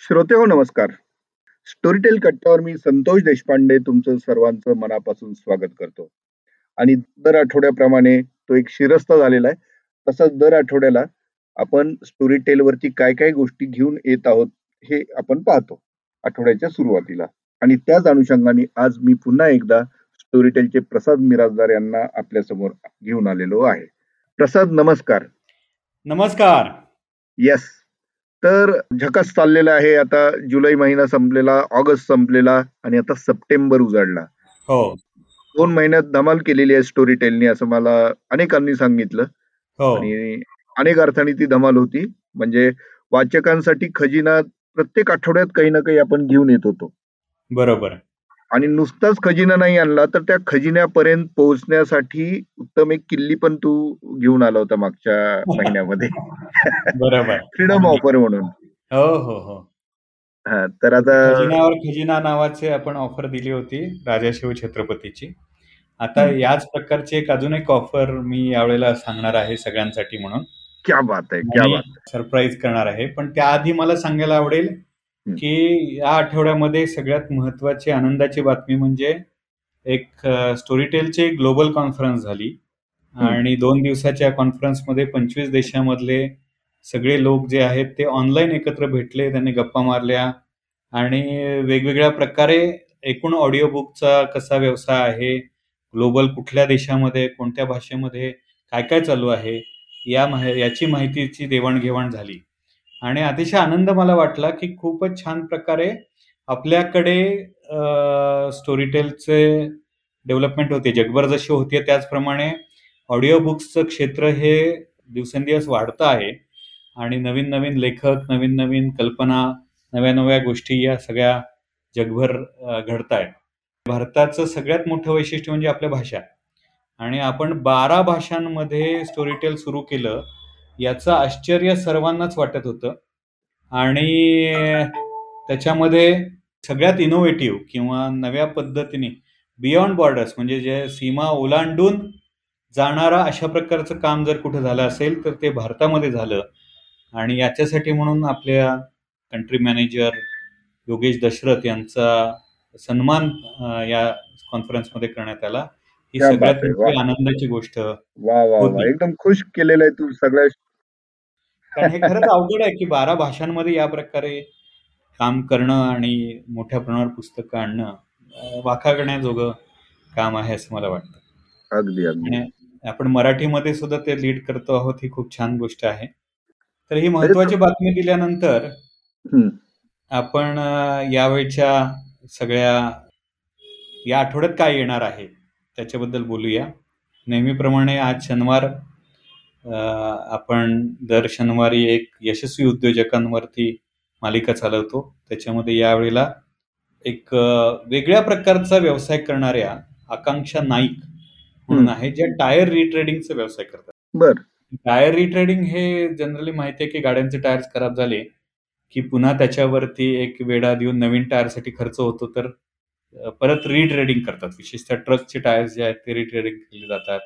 श्रोते हो नमस्कार. स्टोरीटेल कट्ट्यावर मी संतोष देशपांडे तुमचं सर्वांचं मनापासून स्वागत करतो. आणि दर आठवड्याप्रमाणे तो एक शिरस्ता झालेला आहे. तसंच दर आठवड्याला आपण स्टोरी वरती काय काय गोष्टी घेऊन येत आहोत हे आपण पाहतो आठवड्याच्या सुरुवातीला. आणि त्याच अनुषंगाने आज मी पुन्हा एकदा स्टोरीटेलचे प्रसाद मिराजदार यांना आपल्यासमोर घेऊन आलेलो आहे. प्रसाद नमस्कार. नमस्कार. येस तर झकास चाललेला आहे. आता जुलै महिना संपलेला ऑगस्ट संपलेला आणि आता सप्टेंबर उजाडला. हो. दोन महिन्यात धमाल केलेली आहे स्टोरी टेलनी असं मला अनेकांनी सांगितलं. हो. आणि अनेक अर्थाने ती धमाल होती. म्हणजे वाचकांसाठी खजिना प्रत्येक आठवड्यात काही ना काही आपण घेऊन येत होतो. बरोबर. आणि नुसताच खजिना नाही आणला तर त्या खजिन्यापर्यंत पोहोचण्यासाठी उत्तम एक किल्ली पण तू घेऊन आला होता मागच्या महिन्यामध्ये. बरोबर. फ्रीडम ऑफर म्हणून. हो हो हो. हा तर आता खजिन्यावर खजिना नावाचे आपण ऑफर दिली होती राजाशिव छत्रपतीची. आता. याच प्रकारची एक अजून एक ऑफर मी यावेळेला सांगणार आहे सगळ्यांसाठी म्हणून. क्या बात आहे क्या बात सरप्राईज करणार आहे. पण त्याआधी मला सांगायला आवडेल की या आठवड्यामध्ये सगळ्यात महत्वाची आनंदाची बातमी म्हणजे एक स्टोरीटेलची ग्लोबल कॉन्फरन्स झाली. आणि दोन दिवसाच्या कॉन्फरन्समध्ये पंचवीस देशामधले सगळे लोक जे आहेत ते ऑनलाईन एकत्र भेटले त्यांनी गप्पा मारल्या. आणि वेगवेगळ्या प्रकारे एकूण ऑडिओ बुकचा कसा व्यवसाय आहे ग्लोबल कुठल्या देशामध्ये कोणत्या भाषेमध्ये काय काय चालू आहे या याची माहितीची देवाणघेवाण झाली. आणि अतिशय आनंद मला वाटला की खूपच छान प्रकारे आपल्याकडे स्टोरीटेलचे डेव्हलपमेंट होते. जगभर जशी होते त्याचप्रमाणे ऑडिओ बुक्सचं क्षेत्र हे दिवसेंदिवस वाढतं आहे. आणि नवीन नवीन लेखक नवीन नवीन कल्पना नव्या नव्या गोष्टी या सगळ्या जगभर घडत आहेत भारताचं सगळ्यात मोठं वैशिष्ट्य म्हणजे आपल्या भाषा. आणि आपण बारा भाषांमध्ये स्टोरीटेल सुरू केलं याचं आश्चर्य सर्वांनाच वाटत होतं आणि त्याच्यामध्ये सगळ्यात इनोव्हेटिव्ह किंवा नव्या पद्धतीने बियॉन्ड बॉर्डर्स म्हणजे जे सीमा ओलांडून जाणारा अशा प्रकारचं काम जर कुठे झालं असेल तर ते भारतामध्ये झालं आणि याच्यासाठी म्हणून आपल्या कंट्री मॅनेजर योगेश दशरथ यांचा सन्मान या कॉन्फरन्समध्ये करण्यात आला ही सगळ्यात. आनंदाची गोष्ट वा वा. एकदम खुश केलेलं आहे तू सगळ्या कारण हे खरंच अवघड आहे की बारा भाषांमध्ये या प्रकारे काम करणं आणि मोठ्या प्रमाणावर पुस्तकं आणणं अं, वाखाणण्याजोगं काम आहे असं मला वाटतं. अगदी अगदी. आपण मराठीमध्ये सुद्धा ते लीड करतो आहोत ही खूप छान गोष्ट आहे. तर ही महत्वाची बातमी दिल्यानंतर. आपण यावेळच्या सगळ्या या आठवड्यात काय येणार आहे त्याच्याबद्दल बोलूया. नेहमीप्रमाणे आज शनिवार आपण दर शनिवारी एक यशस्वी उद्योजकांवरती मालिका चालवतो. त्याच्यामध्ये यावेळेला एक वेगळ्या प्रकारचा व्यवसाय करणाऱ्या आकांक्षा नाईक म्हणून आहे ज्या टायर रिट्रेडिंगचा व्यवसाय करतात. बर. टायर रिट्रेडिंग हे जनरली माहिती आहे की गाड्यांचे टायर्स खराब झाले की पुन्हा त्याच्यावरती एक वेढा देऊन नवीन टायरसाठी खर्च होतो तर परत रिट्रेडिंग करतात. विशेषतः ट्रकचे टायर्स जे आहेत ते रिट्रेडिंग केले जातात.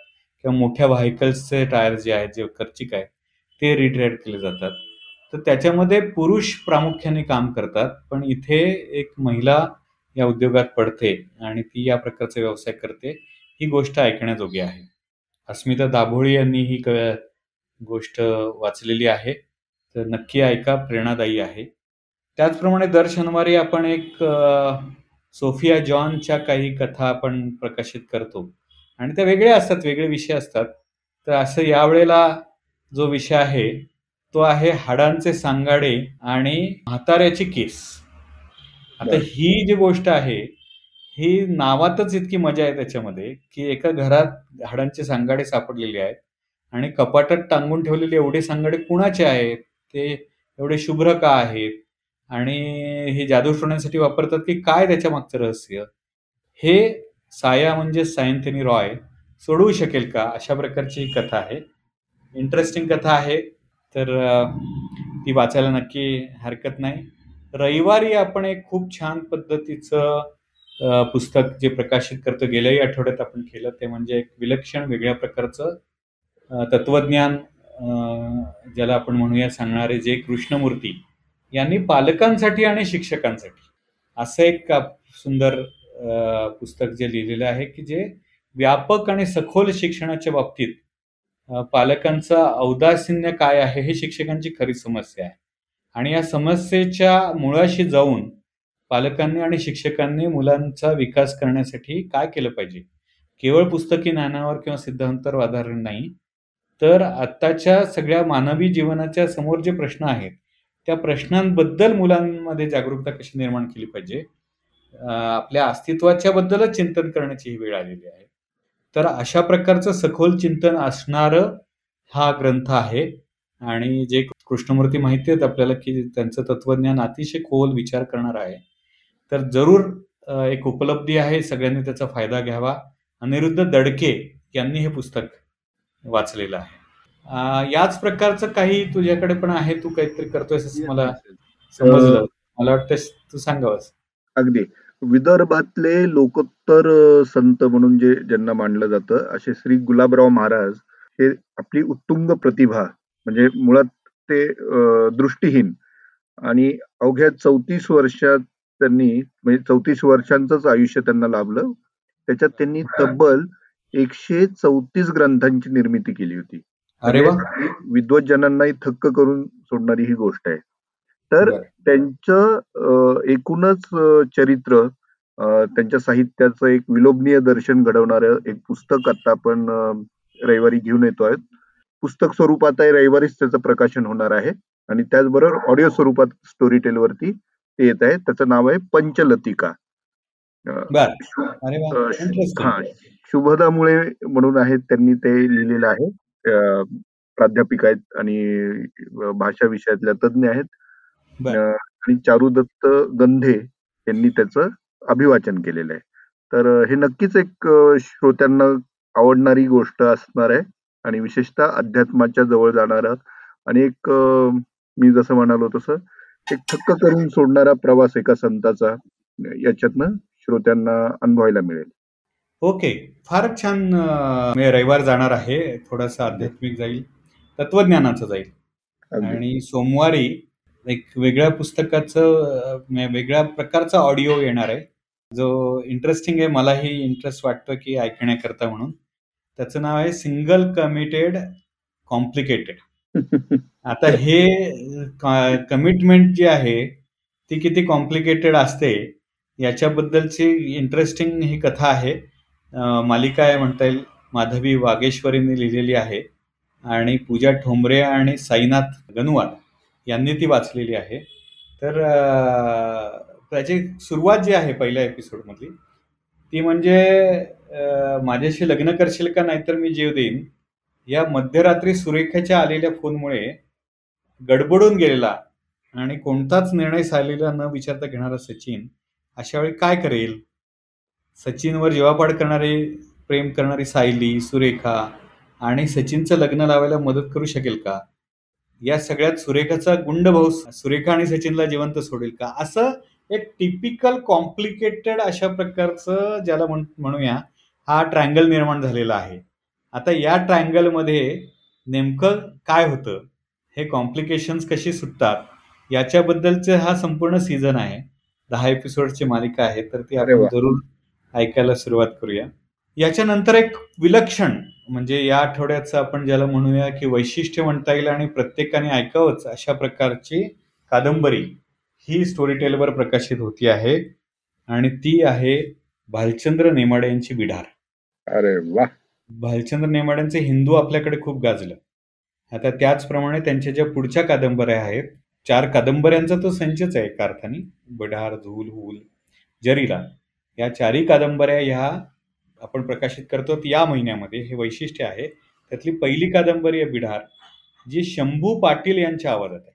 किंवा मोठ्या व्हायकल्सचे टायर जे आहेत जे खर्चिक आहेत ते रिट्रेड केले जातात. तर त्याच्यामध्ये पुरुष प्रामुख्याने काम करतात पण इथे एक महिला या उद्योगात पडते आणि ती या प्रकारचा व्यवसाय करते ही गोष्ट ऐकण्याजोगी आहे. अस्मिता दाभोळी यांनी ही गोष्ट वाचलेली आहे. तर नक्की ऐका प्रेरणादायी आहे. त्याचप्रमाणे दर शनिवारी आपण एक सोफिया जॉनच्या काही कथा आपण प्रकाशित करतो. आणि त्या वेगळ्या असतात वेगळे विषय असतात. तर असं यावेळेला जो विषय आहे तो आहे हाडांचे सांगाडे आणि म्हाताऱ्याची केस. आता. ही जी गोष्ट आहे ही नावातच इतकी मजा आहे त्याच्यामध्ये की एका घरात हाडांचे सांगाडे सापडलेले आहेत आणि कपाटात टांगून ठेवलेले एवढे सांगाडे कुणाचे आहेत ते एवढे शुभ्र का आहेत आणि हे जादू शोधण्यासाठी वापरतात की काय त्याच्या मागचं रहस्य? हे साया म्हणजे सायंथनी रॉय. सोडवू शकेल का? अशा प्रकारची ही कथा आहे. इंटरेस्टिंग कथा आहे. तर ती वाचायला नक्की हरकत नाही. रविवारी आपण एक खूप छान पद्धतीचं पुस्तक जे प्रकाशित करतो गेल्याही आठवड्यात आपण केलं ते म्हणजे एक विलक्षण वेगळ्या प्रकारचं तत्वज्ञान ज्याला आपण म्हणूया सांगणारे जे कृष्णमूर्ती यांनी पालकांसाठी आणि शिक्षकांसाठी. असं एक सुंदर पुस्तक जे लिहिलेलं आहे की जे व्यापक आणि सखोल शिक्षणाच्या बाबतीत पालकांचं औदासीन्य काय आहे हे शिक्षकांची खरी समस्या आहे. आणि या समस्येच्या मुळाशी जाऊन पालकांनी आणि शिक्षकांनी मुलांचा विकास करण्यासाठी काय केलं पाहिजे? केवळ पुस्तकी ज्ञानावर किंवा सिद्धांतावर आधारण नाही तर आत्ताच्या सगळ्या मानवी जीवनाच्या समोर जे प्रश्न आहेत त्या प्रश्नांबद्दल मुलांमध्ये जागरूकता कशी निर्माण केली पाहिजे? आपल्या अस्तित्वाच्या बद्दलच चिंतन करण्याची ही वेळ आलेली आहे. तर अशा प्रकारचं सखोल चिंतन असणार हा ग्रंथ आहे आणि जे कृष्णमूर्ती माहिती आहेत आपल्याला की त्यांचं तत्वज्ञान अतिशय खोल विचार करणार आहे. तर जरूर एक उपलब्धी आहे सगळ्यांनी त्याचा फायदा घ्यावा. अनिरुद्ध दडके यांनी हे पुस्तक वाचलेलं आहे. याच प्रकारचं काही तुझ्याकडे पण आहे? तू काहीतरी करतोय असं मला समजलं. मला वाटतं तू सांगावस. अगदी. विदर्भातले लोकोत्तर संत म्हणून जे ज्यांना मानलं जातं असे श्री गुलाबराव महाराज हे आपली उत्तुंग प्रतिभा म्हणजे मुळात ते दृष्टीहीन. आणि अवघ्या चौतीस वर्षात त्यांनी म्हणजे चौतीस वर्षांचंच आयुष्य त्यांना लाभलं. त्याच्यात त्यांनी तब्बल एकशे चौतीस ग्रंथांची निर्मिती केली होती. अरे म्हणजे विद्वज्जनांनाही थक्क करून सोडणारी ही गोष्ट आहे. तर त्यांचं एकूणच चरित्र त्यांच्या साहित्याचं एक विलोभनीय दर्शन घडवणार एक पुस्तक आता आपण रविवारी घेऊन येतो आहेत. पुस्तक स्वरूपात आहे रविवारीच त्याचं प्रकाशन होणार आहे आणि त्याचबरोबर ऑडिओ स्वरूपात स्टोरी टेल वरती ते येत आहे. त्याचं नाव आहे पंचलतिका. हा शुभदामुळे म्हणून आहेत त्यांनी ते लिहिलेलं आहे. प्राध्यापिका आहेत आणि भाषा विषयातल्या तज्ज्ञ आहेत. आणि चारुदत्त गंधे यांनी त्याचं अभिवाचन केलेलं आहे. तर हे नक्कीच एक श्रोत्यांना आवडणारी गोष्ट असणार आहे आणि विशेषतः अध्यात्माच्या जवळ जाणार आणि एक मी जसं म्हणालो तसं एक थक्क करून सोडणारा प्रवास एका संताचा याच्यातनं श्रोत्यांना अनुभवायला मिळेल. ओके. फारच छान रविवार जाणार आहे. थोडासा आध्यात्मिक जाईल. तत्वज्ञानाचं जाईल. आणि सोमवारी एक वेगळ्या पुस्तकाचं वेगळ्या प्रकारचा ऑडिओ येणार आहे. जो इंटरेस्टिंग आहे मलाही इंटरेस्ट वाटतो की ऐकण्याकरता म्हणून. त्याचं नाव आहे सिंगल कमिटेड कॉम्प्लिकेटेड आता हे कमिटमेंट जी आहे ती किती कॉम्प्लिकेटेड असते याच्याबद्दलची इंटरेस्टिंग ही कथा आहे. मालिका आहे म्हणता येईल माधवी वागेश्वरींनी लिहिलेली आहे. आणि पूजा ठोंबरे आणि साईनाथ गनुवाल यांनी ती वाचलेली आहे. तर त्याची सुरुवात जी आहे पहिल्या एपिसोडमधली ती म्हणजे माझ्याशी लग्न करशील का नाहीतर मी जीव देईन या मध्यरात्री सुरेखाच्या आलेल्या फोनमुळे गडबडून गेलेला आणि कोणताच निर्णय सायलेला न विचारता घेणारा सचिन अशा वेळी काय करेल? सचिनवर जीवापाड करणारे प्रेम करणारी सायली सुरेखा आणि सचिनचं लग्न लावायला मदत करू शकेल का? या सगळ्यात सुरेखाचा गुंड भाऊ सुरेखा आणि सचिनला जिवंत सोडेल का? असं एक टिपिकल कॉम्प्लिकेटेड अशा प्रकारचं ज्याला म्हणूया हा ट्रायंगल निर्माण झालेला आहे. आता या ट्रायंगलमध्ये नेमकं काय होतं? हे कॉम्प्लिकेशन्स कशी सुटतात? याच्याबद्दलचे हा संपूर्ण सीझन आहे. दहा एपिसोडची मालिका आहे तर ती आपण जरूर ऐकायला सुरुवात करूया. याच्यानंतर एक विलक्षण म्हणजे या आठवड्याचं आपण ज्याला म्हणूया की वैशिष्ट्य म्हणता येईल आणि प्रत्येकाने ऐकावंच अशा प्रकारची कादंबरी ही स्टोरी टेलवर प्रकाशित होती आहे. आणि ती आहे भालचंद्र नेमाडे यांची बिढार अरे वा भालचंद्र नेमाड्यांचे हिंदू आपल्याकडे खूप गाजलं. आता त्याचप्रमाणे त्यांच्या ज्या पुढच्या कादंबऱ्या आहेत चार कादंबऱ्यांचा तो संचच आहे एका अर्थाने. बिढार धूल हुल जरीला. या चारही कादंबऱ्या ह्या आपण प्रकाशित करतो या महिन्यामध्ये हे वैशिष्ट्य आहे. त्यातली पहिली कादंबरी आहे बिढार जी शंभू पाटील यांच्या आवाजात आहे.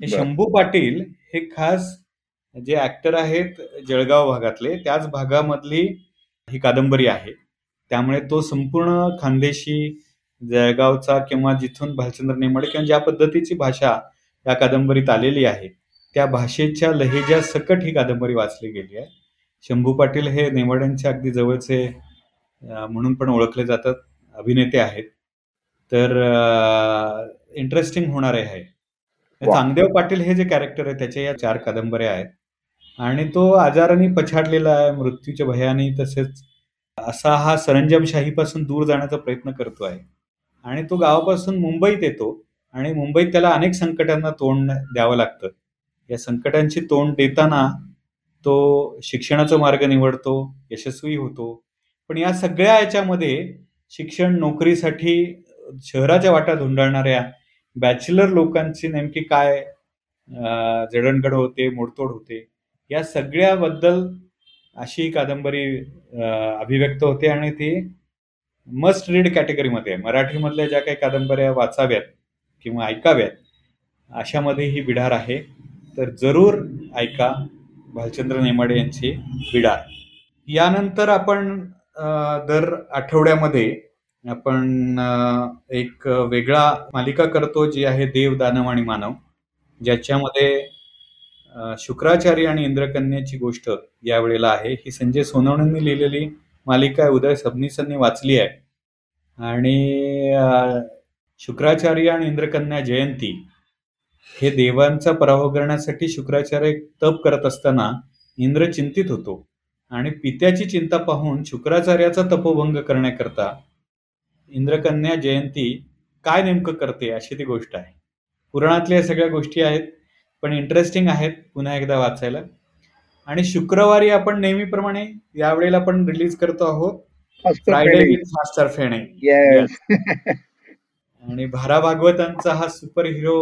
हे शंभू पाटील हे खास जे ऍक्टर आहेत जळगाव भागातले त्याच भागामधली ही कादंबरी आहे. त्यामुळे तो संपूर्ण खानदेशी जळगावचा किंवा जिथून भालचंद्र नेमाडे किंवा ज्या पद्धतीची भाषा या कादंबरीत आलेली आहे त्या भाषेच्या लहेजा सकट ही कादंबरी वाचली गेली आहे. शंभू पाटील हे नेमाड्यांचे अगदी जवळचे म्हणून पण ओळखले जातात. अभिनेते आहेत. तर इंटरेस्टिंग होणार आहे. चांगदेव पाटील हे जे कॅरेक्टर आहे त्याच्या या चार कादंबऱ्या आहेत. आणि तो आजाराने पछाडलेला आहे मृत्यूच्या भयाने तसेच असा हा सरंजामशाहीपासून दूर जाण्याचा प्रयत्न करतो आहे. आणि तो गावापासून मुंबईत येतो आणि मुंबईत त्याला अनेक संकटांना तोंड द्यावं लागतं. या संकटांची तोंड देताना तो शिक्षणाचा मार्ग निवडतो यशस्वी होतो. पण या सगळ्या याच्यामध्ये शिक्षण नोकरीसाठी शहराच्या वाटा धुंडाळणाऱ्या बॅचलर लोकांची नेमकी काय जडणघड होते मोडतोड होते या सगळ्याबद्दल अशी कादंबरी अभिव्यक्त होते आणि ती मस्ट रीड कॅटेगरीमध्ये आहे. मराठीमधल्या ज्या काही कादंबऱ्या वाचाव्यात किंवा ऐकाव्यात अशामध्ये ही बिढार आहे. तर जरूर ऐका भालचंद्र नेमाडे यांची बिडार यानंतर आपण दर आठवड्यामध्ये आपण एक वेगळा मालिका करतो जी आहे देव दानव आणि मानव ज्याच्यामध्ये शुक्राचार्य आणि इंद्रकन्याची गोष्ट यावेळेला आहे. ही संजय सोनवणेंनी लिहिलेली मालिका आहे उदय सबनीसांनी वाचली आहे. आणि शुक्राचार्य आणि इंद्रकन्या जयंती हे देवांचा पराभव करण्यासाठी शुक्राचार्य तप करत असताना इंद्र चिंतित होतो. आणि पित्याची चिंता पाहून शुक्राचार्याचा तपोभंग करण्याकरता इंद्रकन्या जयंती काय नेमकं करते अशी ती गोष्ट आहे. पुराणातल्या सगळ्या गोष्टी आहेत पण इंटरेस्टिंग आहेत पुन्हा एकदा वाचायला. आणि शुक्रवारी आपण नेहमीप्रमाणे यावेळेला आपण रिलीज करतो आहोत. फ्रायडे मास्टर फेणे येस आणि भारा भागवतांचा हा सुपर हिरो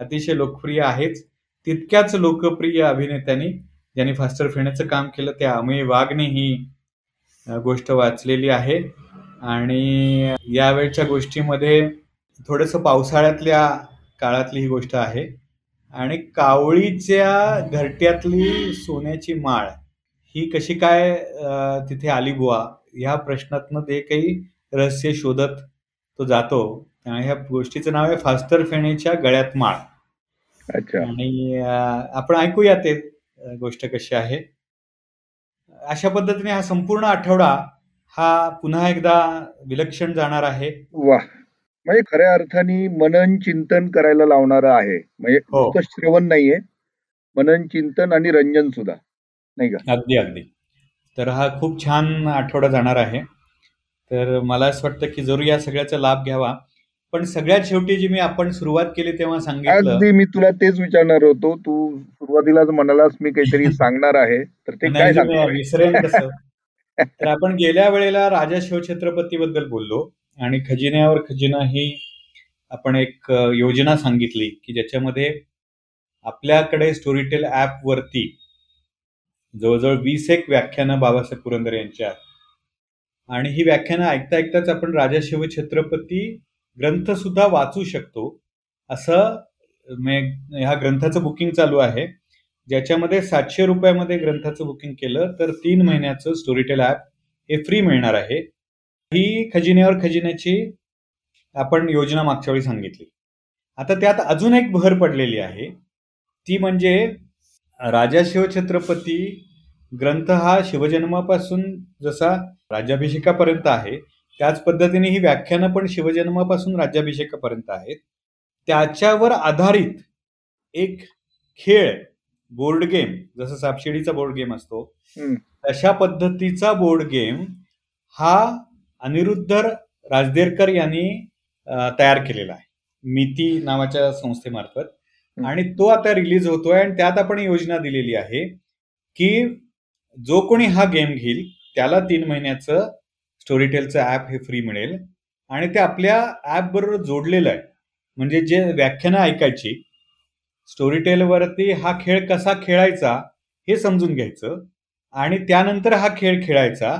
अतिशय लोकप्रिय आहेच. तितक्याच लोकप्रिय अभिनेत्यांनी ज्यांनी फास्टर फेण्याचं काम केलं त्या अमेय वाघने ही गोष्ट वाचलेली आहे. आणि यावेळच्या गोष्टीमध्ये थोडंसं पावसाळ्यातल्या काळातली ही गोष्ट आहे. आणि कावळीच्या घरट्यातली सोन्याची माळ ही कशी काय तिथे आली बुवा? ह्या प्रश्नातनं ते काही रहस्य शोधत तो जातो आणि ह्या गोष्टीचं नाव आहे फास्टर फेणेच्या गळ्यात माळ. अच्छा. आणि आपण ऐकूया ते. गोष्ट कशी आहे? अशा पद्धतीने हा संपूर्ण आठवडा हा पुन्हा एकदा विलक्षण जाणार आहे. वा म्हणजे खऱ्या अर्थाने मनन चिंतन करायला लावणारं आहे. म्हणजे हो. नुसतं श्रवण नाहीये. मनन चिंतन आणि रंजन सुद्धा. नाही का? अगदी अगदी. तर हा खूप छान आठवडा जाणार आहे. तर मला असं वाटतं की जरूर या सगळ्याचा लाभ घ्यावा. पण सगळ्यात शेवटी जी मी आपण सुरुवात केली तेव्हा सांगितलं मी तुला तेच विचारणार होतो. तू सुरुवातीलाच म्हणालास मी काहीतरी सांगणार आहे. तर ते काय? विसरेन कसं तर आपण गेल्या वेळेला राजा शिवछत्रपती बद्दल बोललो आणि खजिन्यावर खजिना ही आपण एक योजना सांगितली की ज्याच्यामध्ये आपल्याकडे स्टोरीटेल ऍप वरती जवळजवळ वीस एक व्याख्यानं बाबासाहेब पुरंदर यांची आहेत. आणि ही व्याख्यानं ऐकता ऐकताच आपण राजा शिवछत्रपती ग्रंथसुद्धा वाचू शकतो. असं मे- ह्या ग्रंथाचं बुकिंग चालू आहे. ज्याच्यामध्ये सातशे रुपयामध्ये ग्रंथाचं बुकिंग केलं तर तीन महिन्याचं स्टोरीटेल ॲप हे फ्री मिळणार आहे. ही खजिन्यावर खजिन्याची आपण योजना मागच्या वेळी सांगितली. आता त्यात अजून एक भर पडलेली आहे. ती म्हणजे राजा शिवछत्रपती ग्रंथ हा शिवजन्मापासून जसा राज्याभिषेकापर्यंत आहे त्याच पद्धतीने ही व्याख्यानं पण शिवजन्मापासून राज्याभिषेकापर्यंत आहेत त्याच्यावर आधारित एक खेळ बोर्ड गेम जसं सापशिडीचा बोर्ड गेम असतो. तशा पद्धतीचा बोर्ड गेम हा अनिरुद्ध राजदेरकर यांनी तयार केलेला आहे मिती नावाच्या संस्थेमार्फत. आणि तो आता रिलीज होतोय आणि त्यात आपण योजना दिलेली आहे की जो कोणी हा गेम घेईल त्याला तीन महिन्याचं स्टोरीटेलचं ॲप हे फ्री मिळेल. आणि ते आपल्या ॲपबरोबर जोडलेलं आहे. म्हणजे जे व्याख्यानं ऐकायची स्टोरीटेलवरती हा खेळ कसा खेळायचा हे समजून घ्यायचं आणि त्यानंतर हा खेळ खेळायचा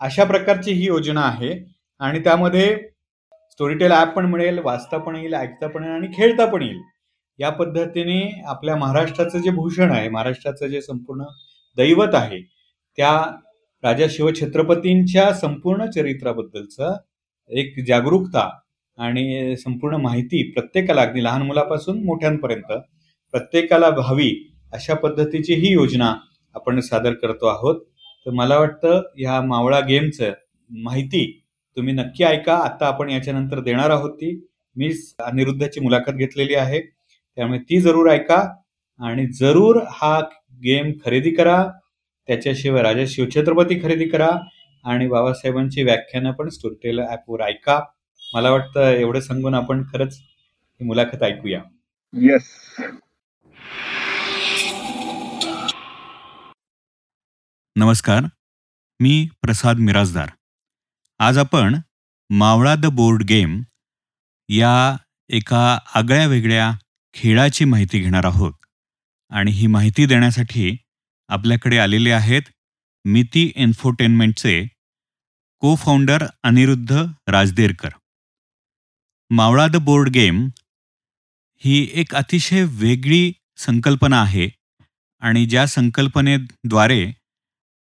अशा प्रकारची ही योजना आहे. आणि त्यामध्ये स्टोरीटेल ॲप पण मिळेल वाचता पण येईल ऐकता पण येईल आणि खेळता पण येईल. या पद्धतीने आपल्या महाराष्ट्राचं जे भूषण आहे महाराष्ट्राचं जे संपूर्ण दैवत आहे त्या राजा शिवछत्रपतींच्या संपूर्ण चरित्राबद्दलचं एक जागरूकता आणि संपूर्ण माहिती प्रत्येकाला अगदी लहान मुलापासून मोठ्यांपर्यंत प्रत्येकाला व्हावी अशा पद्धतीची ही योजना आपण सादर करतो आहोत. तर मला वाटतं ह्या मावळा गेमचं माहिती तुम्ही नक्की ऐका. आता आपण याच्यानंतर देणार आहोत ती. मी अनिरुद्धची मुलाखत घेतलेली आहे. त्यामुळे ती जरूर ऐका आणि जरूर हा गेम खरेदी करा. त्याच्याशिवाय राजा शिवछत्रपती खरेदी करा आणि बाबासाहेबांची व्याख्यानं पण स्टोरीटेल ॲपवर ऐका. मला वाटतं एवढं सांगून आपण खरंच ही मुलाखत ऐकूया. येस नमस्कार. मी प्रसाद मिराजदार आज आपण मावळा द बोर्ड गेम या एका आगळ्या वेगळ्या खेळाची माहिती घेणार आहोत. आणि ही माहिती देण्यासाठी आपल्याकडे आलेले आहेत मिती एन्फोटेनमेंटचे को फाउंडर अनिरुद्ध राजदेरकर. मावळा द बोर्ड गेम ही एक अतिशय वेगळी संकल्पना आहे आणि ज्या संकल्पनेद्वारे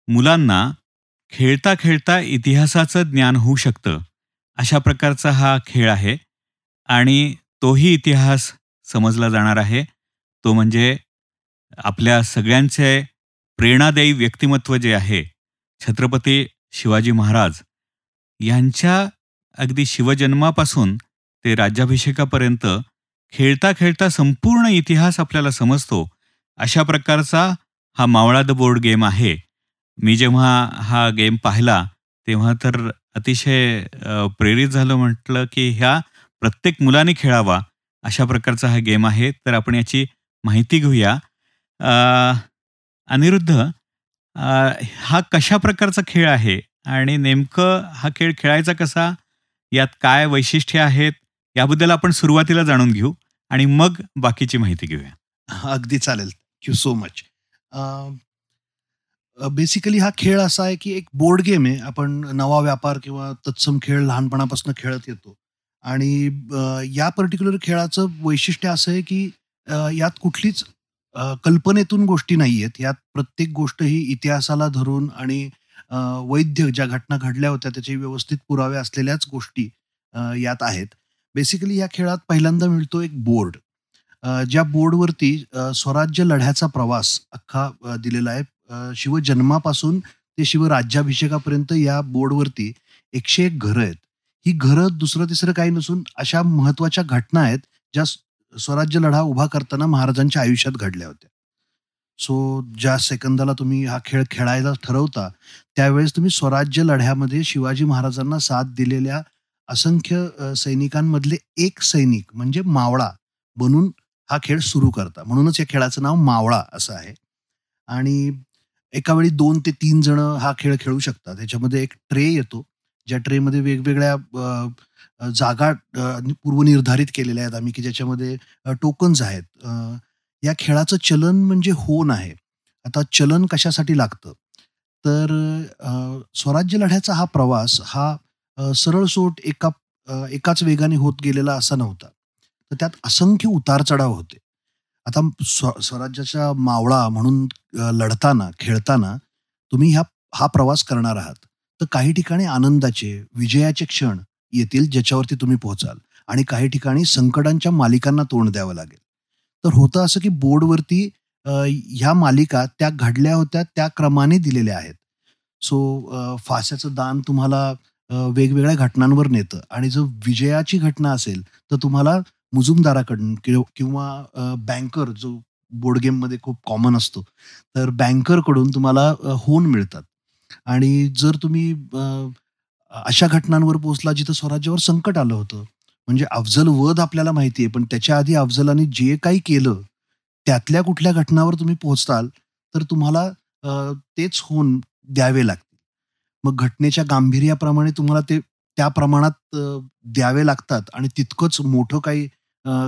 मुलांना खेळता खेळता इतिहासाचं ज्ञान होऊ शकतं अशा प्रकारचा हा खेळ आहे आणि तोही इतिहास समजला जाणार आहे. तो म्हणजे आपल्या सगळ्यांचे प्रेरणादायी व्यक्तिमत्व जे आहे छत्रपती शिवाजी महाराज यांच्या अगदी शिवजन्मापासून ते राज्याभिषेकापर्यंत खेळता खेळता संपूर्ण इतिहास आपल्याला समजतो अशा प्रकारचा हा मावळा द बोर्ड गेम आहे. मी जेव्हा हा गेम पाहिला तेव्हा तर अतिशय प्रेरित झालं म्हटलं की ह्या प्रत्येक मुलाने खेळावा अशा प्रकारचा हा गेम आहे. तर आपण याची माहिती घेऊया. अनिरुद्ध हा कशा प्रकारचा खेळ आहे आणि नेमकं हा खेळ खेळायचा कसा? यात काय वैशिष्ट्ये आहेत? याबद्दल आपण सुरुवातीला जाणून घेऊ आणि मग बाकीची माहिती घेऊया. अगदी चालेल. थँक्यू सो मच बेसिकली हा खेळ असा आहे की एक बोर्ड गेम आहे. आपण नवा व्यापार किंवा तत्सम खेळ लहानपणापासून खेळत येतो. आणि या पर्टिक्युलर खेळाचं वैशिष्ट्य असं आहे की यात कुठलीच कल्पनेतून गोष्टी नाही आहेत यात प्रत्येक गोष्ट ही इतिहासाला धरून आणि वैद्य ज्या घटना घडल्या होत्या त्याचे व्यवस्थित पुरावे असलेल्याच गोष्टी यात आहेत. बेसिकली या खेळात पहिल्यांदा मिळतो एक बोर्ड. ज्या बोर्डवरती स्वराज्य लढ्याचा प्रवास अख्खा दिलेला आहे. शिवजन्मापासून ते शिवराज्याभिषेकापर्यंत या बोर्डवरती एकशे एक घरं आहेत. ही घरं दुसरं तिसरं काही नसून अशा महत्त्वाच्या घटना आहेत ज्या स्वराज्य लढा उभा करताना महाराजांच्या आयुष्यात घडल्या होत्या. सो ज्या सेकंदाला तुम्ही हा खेळ खेळायला ठरवता त्यावेळेस तुम्ही स्वराज्य लढ्यामध्ये शिवाजी महाराजांना साथ दिलेल्या असंख्य सैनिकांमधले एक सैनिक म्हणजे मावळा बनून हा खेळ सुरू करता. म्हणूनच या खेळाचं नाव मावळा असं आहे. आणि एका वेळी दोन ते तीन जण हा खेळ खेळू शकतात. त्याच्यामध्ये एक ट्रे येतो. ज्या ट्रेमध्ये वेगवेगळ्या जागा पूर्वनिर्धारित केलेल्या आहेत आम्ही की ज्याच्यामध्ये टोकन्स आहेत. या खेळाचं चलन म्हणजे होन आहे. आता चलन कशासाठी लागतं? तर स्वराज्य लढ्याचा हा प्रवास हा सरळ सोट एका एकाच वेगाने होत गेलेला असा नव्हता. तर त्यात असंख्य उतार चढाव होते. आता स्व स्वराज्याच्या मावळा म्हणून लढताना खेळताना तुम्ही ह्या हा प्रवास करणार आहात. तर काही ठिकाणी आनंदाचे विजयाचे क्षण येतील ज्याच्यावरती तुम्ही पोहोचाल. आणि काही ठिकाणी संकटांच्या मालिकांना तोंड द्यावं लागेल. तर होतं असं की बोर्डवरती ह्या मालिका त्या घडल्या होत्या त्या क्रमाने दिलेल्या आहेत. सो फास्याचं दान तुम्हाला वेगवेगळ्या घटनांवर नेतं. आणि जर विजयाची घटना असेल तर तुम्हाला मुजुमदाराकडून किंवा बँकर जो बोर्ड गेममध्ये खूप कॉमन असतो तर बँकरकडून तुम्हाला होन मिळतात. आणि जर तुम्ही अशा घटनांवर पोहोचला जिथं स्वराज्यावर संकट आलं होतं. म्हणजे अफजल वध आपल्याला माहिती आहे पण त्याच्या आधी अफजलाने जे काही केलं त्यातल्या कुठल्या घटनावर तुम्ही पोहोचताल तर तुम्हाला तेच होऊन द्यावे लागतील. मग घटनेच्या गांभीर्याप्रमाणे तुम्हाला ते त्या प्रमाणात द्यावे लागतात आणि तितकंच मोठं काही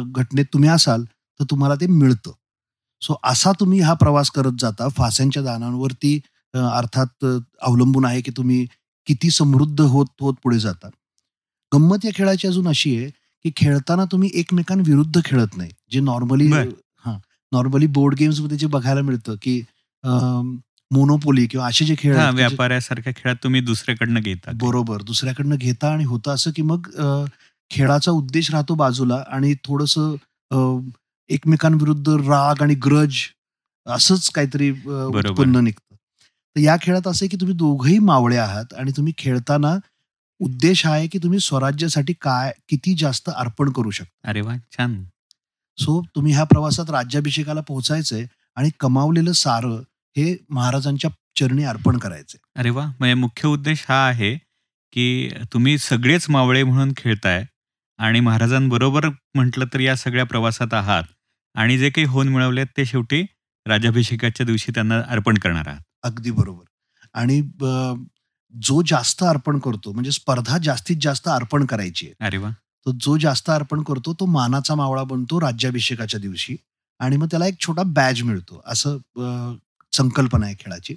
घटनेत तुम्ही असाल तर तुम्हाला ते मिळतं. सो असा तुम्ही हा प्रवास करत जाता. फास्यांच्या दानांवरती अर्थात अवलंबून आहे की तुम्ही किती समृद्ध होत होत पुढे जाता गंमत या खेळाची अजून अशी आहे की खेळताना तुम्ही एकमेकांविरुद्ध खेळत नाही. जे नॉर्मली हा नॉर्मली बोर्ड गेम्समध्ये जे बघायला मिळतं की मोनोपोली किंवा असे जे खेळ व्यापाऱ्यासारख्या खेळात तुम्ही दुसऱ्याकडनं घेता. बरोबर. दुसऱ्याकडनं घेता आणि होतं असं की मग खेळाचा उद्देश राहतो बाजूला आणि थोडस एकमेकांविरुद्ध राग आणि ग्रज असंच काहीतरी उत्पन्न निघतं. तर या खेळात असं की तुम्ही दोघही मावळे आहात आणि तुम्ही खेळताना उद्देश आहे की तुम्ही स्वराज्यासाठी काय किती जास्त अर्पण करू शकता. अरे वा छान. सो तुम्ही ह्या प्रवासात राज्याभिषेकाला पोहोचायचंय आणि कमावलेलं सारं हे महाराजांच्या चरणी अर्पण करायचंय. अरे वा म्हणजे मुख्य उद्देश हा आहे की तुम्ही सगळेच मावळे म्हणून खेळताय आणि महाराजांबरोबर म्हटलं तर या सगळ्या प्रवासात आहात आणि जे काही होऊन मिळवलेत ते शेवटी राज्याभिषेकाच्या दिवशी त्यांना अर्पण करणार आहात. अगदी बरोबर. आणि जो जास्त अर्पण करतो म्हणजे स्पर्धा जास्तीत जास्त अर्पण करायची आहे. अरे वा तो जो जास्त अर्पण करतो तो मानाचा मावळा बनतो राज्याभिषेकाच्या दिवशी आणि मग त्याला एक छोटा बॅज मिळतो. असं संकल्पना आहे खेळाची.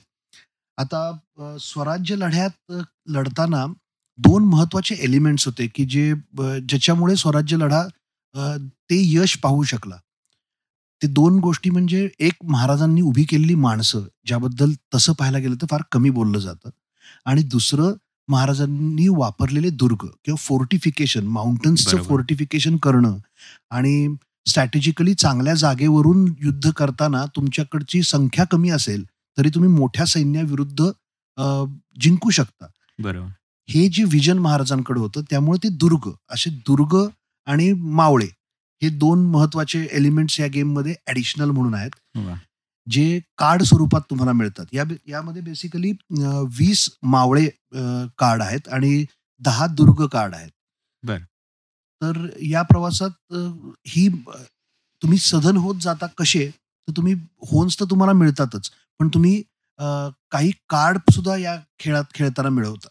आता स्वराज्य लढ्यात लढताना दोन महत्त्वाचे एलिमेंट्स होते की जे ज्याच्यामुळे स्वराज्य लढा ते यश पाहू शकला. ते दोन गोष्टी म्हणजे एक महाराजांनी उभी केलेली माणसं ज्याबद्दल तसं पाहायला गेलं तर फार कमी बोललं जातं. आणि दुसरं महाराजांनी वापरलेले दुर्ग किंवा फोर्टिफिकेशन माउंटन्सचं. फोर्टिफिकेशन करणं आणि स्ट्रॅटेजिकली चांगल्या जागेवरून युद्ध करताना तुमच्याकडची संख्या कमी असेल तरी तुम्ही मोठ्या सैन्याविरुद्ध जिंकू शकता. बरोबर. हे जे विजन महाराजांकडे होतं त्यामुळे ते दुर्ग असे दुर्ग आणि मावळे हे दोन महत्त्वाचे एलिमेंट्स या गेममध्ये ऍडिशनल म्हणून आहेत जे कार्ड स्वरूपात तुम्हाला मिळतात या यामध्ये बेसिकली वीस मावळे कार्ड आहेत आणि दहा दुर्ग कार्ड आहेत बरं. तर या प्रवासात ही तुम्ही सधन होत जाता कसे तर तुम्ही होन्स तर तुम्हाला मिळतातच पण तुम्ही काही कार्ड सुद्धा या खेळात खेळताना मिळवता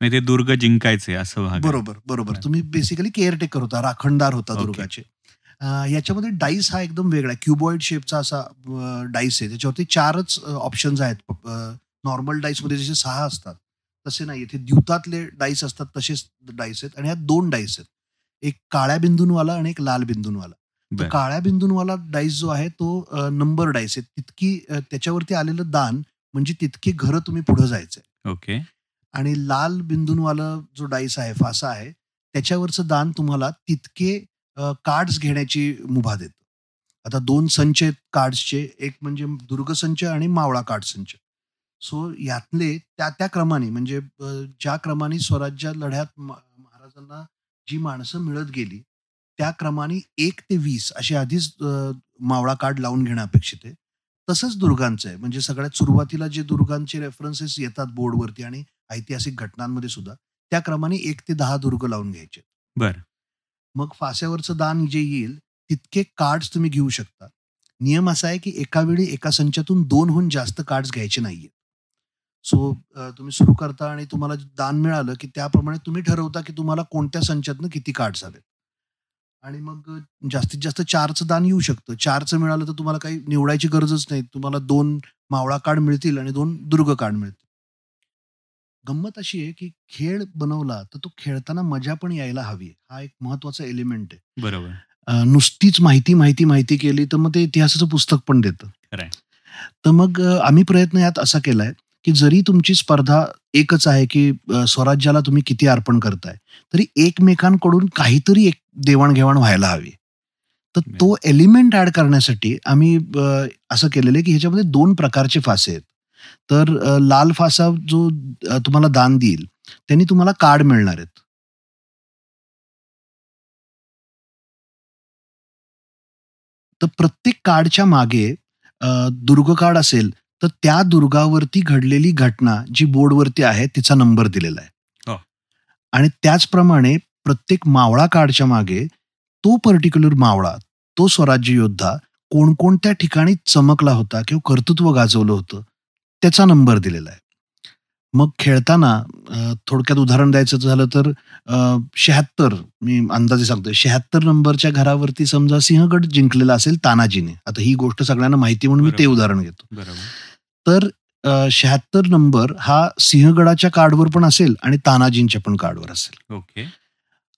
म्हणजे ते दुर्ग जिंकायचे असं. बरोबर बरोबर बरं. तुम्ही बेसिकली केअरटेकर होता राखणदार होता. दुर्गाचे याच्यामध्ये डाईस हा एकदम वेगळा आहे. क्युबॉइड शेपचा असा डाईस आहे. त्याच्यावरती चारच ऑप्शन्स आहेत. नॉर्मलमध्ये जसे सहा असतात तसे नाही. इथे द्युतातले डाईस असतात तसेच डाईस आहेत. आणि ह्यात दोन डाईस आहेत. एक काळ्या बिंदूंवाला आणि एक लाल बिंदूंवाला. काळ्या बिंदूंवाला डाईस जो आहे तो नंबर डाईस आहे. तितकी त्याच्यावरती आलेलं दान म्हणजे तितकी घरं तुम्ही पुढे जायचंय. ओके. आणि लाल बिंदूंवाला जो डाईस आहे फासा आहे त्याच्यावरचं दान तुम्हाला तितके कार्ड्स घेण्याची मुभा देतो. आता दोन संच आहेत कार्ड्सचे एक म्हणजे दुर्गसंच आणि मावळा कार्ड संच. सो यातले त्या त्या क्रमाने म्हणजे ज्या क्रमाने स्वराज्य लढ्यात महाराजांना जी माणसं मिळत गेली त्या क्रमाने एक ते वीस असे आधीच मावळा कार्ड लावून घेणं अपेक्षित आहे. तसंच दुर्गांचं आहे. म्हणजे सगळ्यात सुरुवातीला जे दुर्गांचे रेफरन्सेस येतात बोर्डवरती आणि ऐतिहासिक घटनांमध्ये सुद्धा त्या क्रमाने एक ते दहा दुर्ग लावून घ्यायचे बर. मग फाश्यावरचं दान जे येईल तितके कार्ड्स तुम्ही घेऊ शकता. नियम असा आहे की एका वेळी एका संचातून दोनहून जास्त कार्ड्स घ्यायचे नाहीये सो तुम्ही सुरू करता आणि तुम्हाला दान मिळालं की त्याप्रमाणे तुम्ही ठरवता की तुम्हाला कोणत्या संचातनं किती कार्ड्स हवेत. आणि मग जास्तीत जास्त चारचं दान येऊ शकतं. चारचं मिळालं तर तुम्हाला काही निवडायची गरजच नाही. तुम्हाला दोन मावळा कार्ड मिळतील आणि दोन दुर्ग कार्ड मिळतील. गंमत अशी आहे की खेळ बनवला तर तो खेळताना मजा पण यायला हवी हा एक महत्त्वाचा एलिमेंट आहे. बरोबर. नुसतीच माहिती माहिती माहिती केली तर मग ते इतिहासाचं पुस्तक पण देतं. तर मग आम्ही प्रयत्न यात असा केलाय की जरी तुमची स्पर्धा एकच आहे की स्वराज्याला तुम्ही किती अर्पण करताय तरी एकमेकांकडून काहीतरी एक देवाणघेवाण व्हायला हवी तर तो एलिमेंट ऍड करण्यासाठी आम्ही असं केलेलं आहे की ह्याच्यामध्ये दोन प्रकारचे फासे आहेत. तर लाल फासा जो तुम्हाला दान देईल त्यांनी तुम्हाला कार्ड मिळणार आहेत तर प्रत्येक कार्डच्या मागे दुर्ग कार्ड असेल तर त्या दुर्गावरती घडलेली घटना जी बोर्डवरती आहे तिचा नंबर दिलेला हो. आहे आणि त्याचप्रमाणे प्रत्येक मावळा कार्डच्या मागे तो पर्टिक्युलर मावळा तो स्वराज्य योद्धा कोणकोणत्या ठिकाणी चमकला होता किंवा कर्तृत्व गाजवलं होतं त्याचा नंबर दिलेला आहे. मग खेळताना थोडक्यात उदाहरण द्यायचं झालं तर शहात्तर मी अंदाजे सांगतोय शहात्तर नंबरच्या घरावरती समजा सिंहगड जिंकलेला असेल तानाजीने. आता ही गोष्ट सगळ्यांना माहिती म्हणून मी ते. उदाहरण घेतो. बरोबर. तर शहात्तर नंबर हा सिंहगडाच्या कार्डवर पण असेल आणि तानाजींच्या पण कार्डवर असेल. ओके.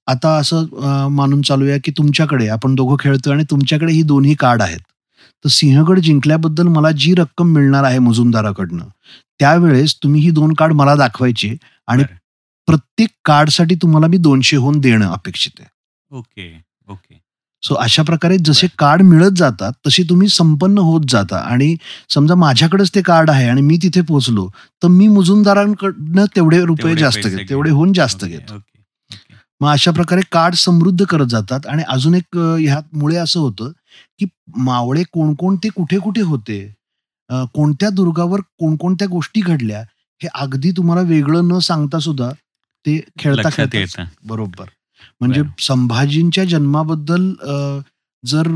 आता असं मानून चालूया की तुमच्याकडे आपण दोघं खेळतोय आणि तुमच्याकडे ही दोन्ही कार्ड आहेत. तर सिंहगड जिंकल्याबद्दल मला जी रक्कम मिळणार आहे मुजुमदाराकडनं त्यावेळेस तुम्ही ही दोन कार्ड मला दाखवायची आणि. प्रत्येक कार्डसाठी तुम्हाला मी दोनशे होऊन देणं अपेक्षित आहे. Okay okay. सो अशा प्रकारे जसे कार्ड मिळत जातात तशी तुम्ही संपन्न होत जाता आणि समजा माझ्याकडेच ते कार्ड आहे आणि मी तिथे पोहोचलो तर मी मुजुमदारांकडनं तेवढे रुपये जास्त घेतो. तेवढे होऊन जास्त घेतो. मग अशा प्रकारे कार्ड समृद्ध करत जातात आणि अजून एक ह्यात मुळे असं होतं की मावळे कोणकोणते कुठे कुठे होते? कोणत्या दुर्गावर कोणकोणत्या गोष्टी घडल्या? हे अगदी तुम्हाला वेगळं न सांगता सुद्धा ते खेळता खेळता येतं. बरोबर. म्हणजे. संभाजींच्या जन्माबद्दल जर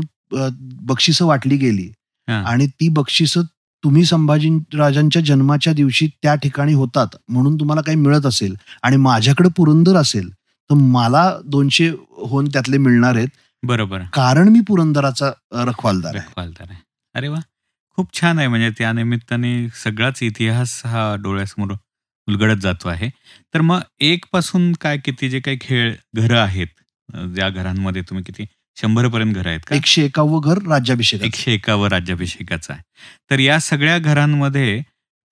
बक्षिसं वाटली गेली. आणि ती बक्षिसं तुम्ही संभाजी राजांच्या जन्माच्या दिवशी त्या ठिकाणी होतात म्हणून तुम्हाला काही मिळत असेल आणि माझ्याकडे पुरंदर असेल तर मला दोनशे होऊन त्यातले मिळणार आहेत. बरोबर. कारण मी पुरंदराचा रखवालदार आहे. रखवालदार आहे. अरे वा! खूप छान आहे. म्हणजे त्या निमित्ताने सगळाच इतिहास हा डोळ्यासमोर उलगडत जातो आहे. तर मग एक पासून काय किती जे काही खेळ घरं आहेत ज्या घरांमध्ये तुम्ही किती शंभर पर्यंत घरं आहेत का? एकशे एकावं घर राज्याभिषेक एकशे एकावं राज्याभिषेकाचं आहे. तर या सगळ्या घरांमध्ये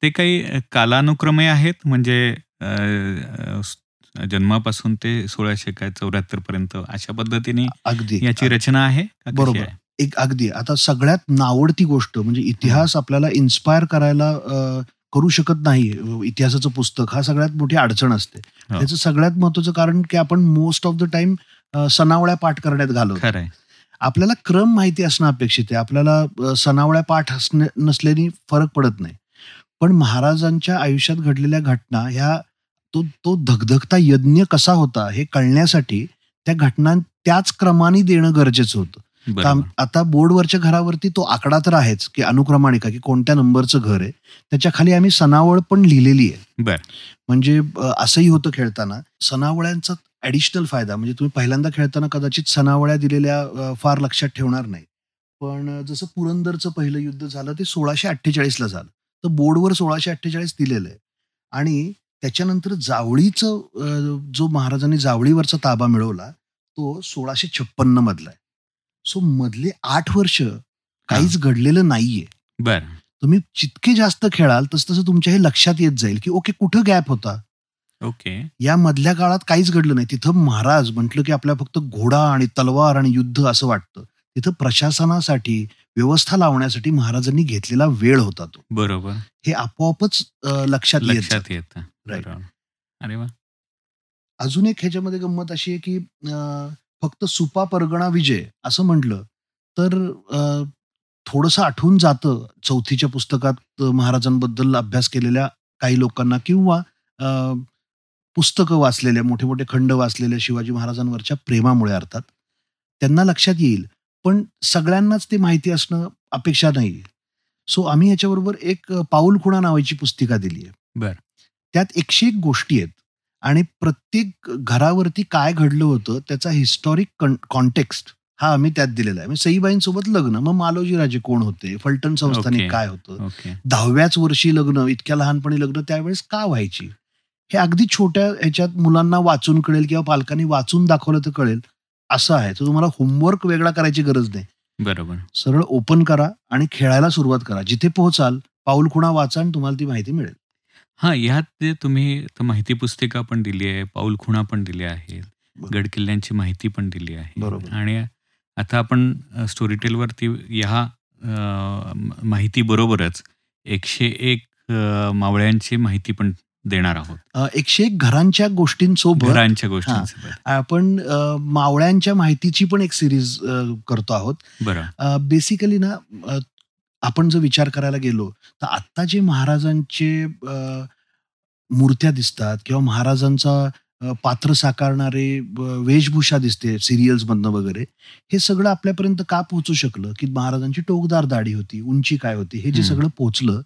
ते काही कालानुक्रमे आहेत? म्हणजे जन्मापासून ते सोळाशे काय चौऱ्याहत्तर पर्यंत अशा पद्धतीने अगदी. याची रचना आहे बरोबर. एक अगदी. आता सगळ्यात नावडती गोष्ट म्हणजे इतिहास आपल्याला इन्स्पायर करायला करू शकत नाही. इतिहासाचं पुस्तक हा सगळ्यात मोठी अडचण असते. हो. त्याचं सगळ्यात महत्वाचं कारण की आपण मोस्ट ऑफ द टाइम सनावळ्या पाठ करण्यात घालवतो. खरंय आपल्याला क्रम माहिती असणं अपेक्षित आहे. आपल्याला सनावळ्या पाठ नसल्याने फरक पडत नाही. पण महाराजांच्या आयुष्यात घडलेल्या घटना ह्या तो तो धगधगता यज्ञ कसा होता हे कळण्यासाठी त्या घटना त्याच क्रमाने देणं गरजेचं होतं. आता बोर्डवरच्या घरावरती तो आकडा तर आहेच की अनुक्रमाणिका की कोणत्या नंबरचं घर आहे. त्याच्याखाली आम्ही सनावळ पण लिहिलेली आहे. म्हणजे असंही होतं खेळताना सनावळ्यांचा ऍडिशनल फायदा म्हणजे तुम्ही पहिल्यांदा खेळताना कदाचित सनावळ्या दिलेल्या फार लक्षात ठेवणार नाही. पण जसं पुरंदरचं पहिलं युद्ध झालं ते सोळाशे अठ्ठेचाळीसला झालं. तर बोर्डवर सोळाशे अठ्ठेचाळीस दिलेलं आहे. आणि त्याच्यानंतर जावळीचं जो महाराजांनी जावळीवरचा ताबा मिळवला तो सोळाशे छप्पन्न मधला आहे. सो मधले आठ वर्ष काहीच घडलेलं नाहीये. बर. तुम्ही जितके जास्त खेळाल तस तसं तुमच्या हे लक्षात येत जाईल की ओके कुठं गॅप होता? ओके. या मधल्या काळात काहीच घडलं नाही. तिथं महाराज म्हटलं की आपल्या फक्त घोडा आणि तलवार आणि युद्ध असं वाटतं. तिथं प्रशासनासाठी व्यवस्था लावण्यासाठी महाराजांनी घेतलेला वेळ होता तो. बरोबर. हे आपोआपच लक्षात येत. अरे वा. अजून एक ह्याच्यामध्ये गंमत अशी आहे की फक्त सुपा परगणा विजय असं म्हटलं तर थोडंसं आठवून जातं चौथीच्या पुस्तकात महाराजांबद्दल अभ्यास केलेल्या काही लोकांना किंवा पुस्तकं वाचलेल्या मोठे मोठे खंड वाचलेल्या शिवाजी महाराजांवरच्या प्रेमामुळे अर्थात. त्यांना लक्षात येईल पण सगळ्यांनाच ते माहिती असणं अपेक्षा नाही सो आम्ही याच्याबरोबर एक पाऊल खुणा नावाची पुस्तिका दिली आहे बर. त्यात एकशे एक गोष्टी आहेत. आणि प्रत्येक घरावरती काय घडलं होतं त्याचा हिस्टॉरिक कॉन्टेक्स्ट हा आम्ही त्यात दिलेला आहे. म्हणजे सईबाईंसोबत लग्न मग मालोजी राजे कोण होते? फलटण संस्थानिक Okay. काय होतं? दहाव्याच वर्षी लग्न इतक्या लहानपणी लग्न त्यावेळेस का व्हायची? हे अगदी छोट्या ह्याच्यात मुलांना वाचून कळेल किंवा पालकांनी वाचून दाखवलं तर कळेल. असं आहे. तर तुम्हाला होमवर्क वेगळा करायची गरज नाही. बरोबर. सरळ ओपन करा आणि खेळायला सुरुवात करा. जिथे पोहोचाल पाऊल खुणा वाचा आणि तुम्हाला ती माहिती मिळेल. हा यात जे तुम्ही माहिती पुस्तिका पण दिली आहे पाऊल खुणा पण दिल्या आहेत बरोबर. गड किल्ल्यांची माहिती पण दिली आहे. बरोबर. आणि आता आपण स्टोरी टेलवरती ह्या अ, म- माहिती बरोबरच एकशे एक अ, मावळ्यांची माहिती पण देणार आहोत. अं, एकशे एक घरांच्या गोष्टींसोबत घरांच्या गोष्टींसोबत. आपण अं, मावळ्यांच्या माहितीची पण एक सिरीज करतो आहोत. बरं. बेसिकली ना अ, आपण जर विचार करायला गेलो तर आत्ता जे महाराजांचे मूर्त्या दिसतात किंवा महाराजांचा पात्र साकारणारे वेशभूषा दिसते सिरियल्स मधनं वगैरे हे सगळं आपल्यापर्यंत का पोहोचू शकलं? की महाराजांची टोकदार दाढी होती उंची काय होती? हे जे. सगळं पोहोचलं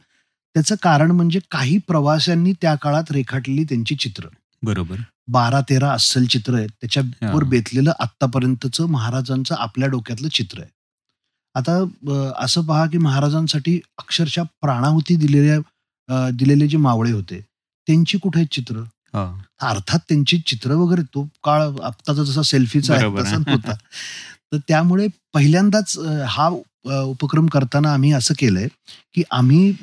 त्याचं कारण म्हणजे काही प्रवाशांनी त्या काळात रेखाटलेली त्यांची चित्र. बरोबर. बारा तेरा अस्सल चित्र आहेत त्याच्यावर. बेतलेलं आत्तापर्यंतचं महाराजांचं आपल्या डोक्यातलं चित्र आहे. आता असं पहा की महाराजांसाठी अक्षरशः प्राणाहुती दिलेल्या दिलेले जे मावळे होते त्यांची कुठे आहेत चित्र? अर्थात त्यांची चित्र वगैरे तो काळ आत्ताचा जसा सेल्फीचा आहे. तसा नव्हता तर त्यामुळे पहिल्यांदाच हा उपक्रम करताना आम्ही असं केलंय की आम्ही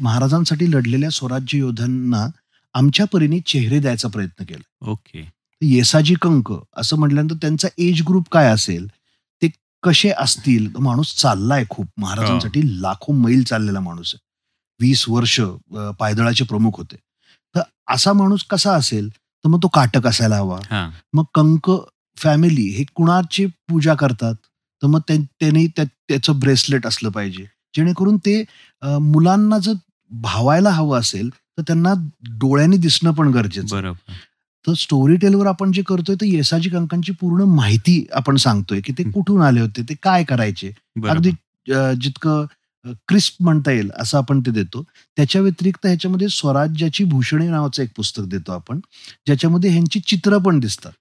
महाराजांसाठी लढलेल्या स्वराज्य योद्ध्यांना आमच्या परीने चेहरे द्यायचा प्रयत्न केला. ओके. येसाजी कंक असं म्हटल्यानंतर त्यांचा एज ग्रुप काय असेल? कसे असतील? तो माणूस चाललाय खूप. महाराजांसाठी लाखो मैल चाललेला माणूस आहे. वीस वर्ष पायदळाचे प्रमुख होते. तर असा माणूस कसा असेल? तर मग तो काटक असायला हवा. मग कंक फॅमिली हे कुणाची पूजा करतात? तर मग त्या- त्यांनी त्या- त्याचं ब्रेसलेट असलं पाहिजे. जेणेकरून ते मुलांना जर भावायला हवं असेल तर त्यांना डोळ्यांनी दिसणं पण गरजेचं तर स्टोरी टेलवर आपण जे करतोय तर येसाजी कंकांची पूर्ण माहिती आपण सांगतोय की ते. कुठून आले होते ते काय करायचे. अगदी जितकं क्रिस्प म्हणता येईल असं आपण ते देतो. त्याच्या व्यतिरिक्त ह्याच्यामध्ये स्वराज्याची भूषणे नावाचं एक पुस्तक देतो आपण ज्याच्यामध्ये ह्यांची चित्र पण दिसतात.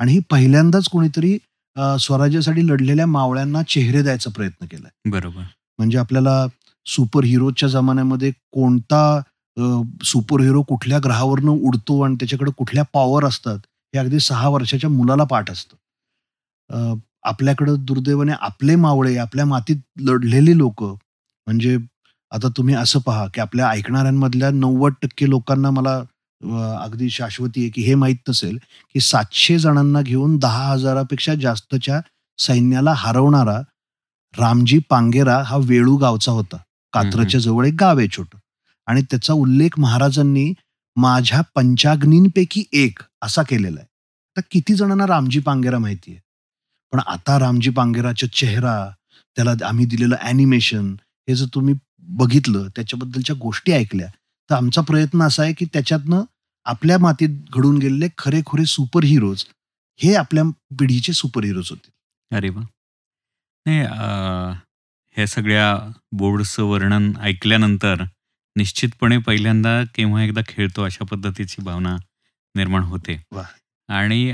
आणि ही पहिल्यांदाच कोणीतरी स्वराज्यासाठी लढलेल्या मावळ्यांना चेहरे द्यायचा प्रयत्न केलाय. बरोबर. म्हणजे आपल्याला सुपर हिरोच्या जमान्यामध्ये कोणता सुपर हिरो कुठल्या ग्रहावरनं उडतो आणि त्याच्याकडे कुठल्या पॉवर असतात हे अगदी सहा वर्षाच्या मुलाला पाठ असतं. आपल्याकडं दुर्दैवाने आपले मावळे आपल्या मातीत लढलेली लोक म्हणजे आता तुम्ही असं पहा की आपल्या ऐकणाऱ्यांमधल्या नव्वद टक्के लोकांना मला अगदी शाश्वती आहे की हे माहीत नसेल की सातशे जणांना घेऊन दहा हजारापेक्षा जास्तच्या सैन्याला हरवणारा रामजी पांगेरा हा वेळू गावचा होता. कात्रच्या जवळ एक गाव आहे छोटं. आणि त्याचा उल्लेख महाराजांनी माझ्या पंचाग्नींपैकी एक असा केलेला आहे. तर किती जणांना रामजी पांगेरा माहिती आहे पण आता रामजी पांगेराचा चेहरा त्याला आम्ही दिलेलं अॅनिमेशन हे जर तुम्ही बघितलं त्याच्याबद्दलच्या गोष्टी ऐकल्या तर आमचा प्रयत्न असा आहे की त्याच्यातनं आपल्या मातीत घडून गेलेले खरेखुरे सुपर हिरोज हे आपल्या पिढीचे सुपर हिरोज होते. अरे वा. नाही ह्या सगळ्या बोर्डचं वर्णन ऐकल्यानंतर निश्चितपणे पहिल्यांदा केव्हा एकदा खेळतो अशा पद्धतीची भावना निर्माण होते. आणि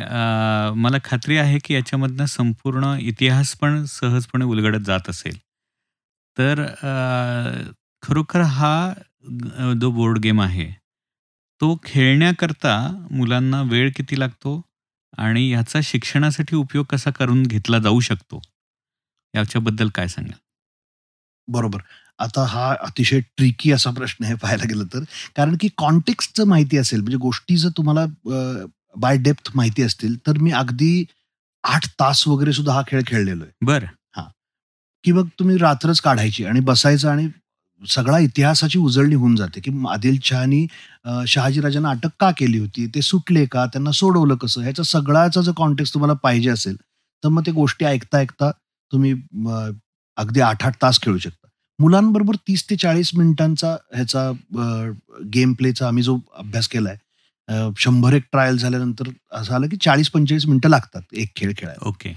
मला खात्री आहे की याच्यामधनं संपूर्ण इतिहास पण सहजपणे उलगडत जात असेल. तर खरोखर हा जो बोर्ड गेम आहे तो खेळण्याकरता मुलांना वेळ किती लागतो आणि ह्याचा शिक्षणासाठी उपयोग कसा करून घेतला जाऊ शकतो? याच्याबद्दल काय सांगाल? बरोबर. आता हा अतिशय ट्रिकी असा प्रश्न आहे पाहायला गेलं तर. कारण की कॉन्टेक्स्ट जर माहिती असेल म्हणजे गोष्टी जर तुम्हाला बाय डेप्थ माहिती असतील तर मी अगदी आठ तास वगैरे सुद्धा हा खेळ खेळलेलो आहे. बरं. की मग तुम्ही रात्रच काढायची आणि बसायचं आणि सगळा इतिहासाची उजळणी होऊन जाते की आदिलशहानी शहाजीराजांना अटक का केली होती? ते सुटले का? त्यांना सोडवलं कसं? ह्याचा सगळ्याचा जर कॉन्टेक्स्ट तुम्हाला पाहिजे असेल तर मग ते गोष्टी ऐकता ऐकता तुम्ही अगदी आठ आठ तास खेळू शकता. मुलांबरोबर तीस ते चाळीस मिनिटांचा ह्याचा गेम प्लेचा आम्ही जो अभ्यास केलाय शंभर एक ट्रायल झाल्यानंतर असं आलं की चाळीस पंचेचाळीस मिनिटं लागतात एक खेळ खेळायला. ओके.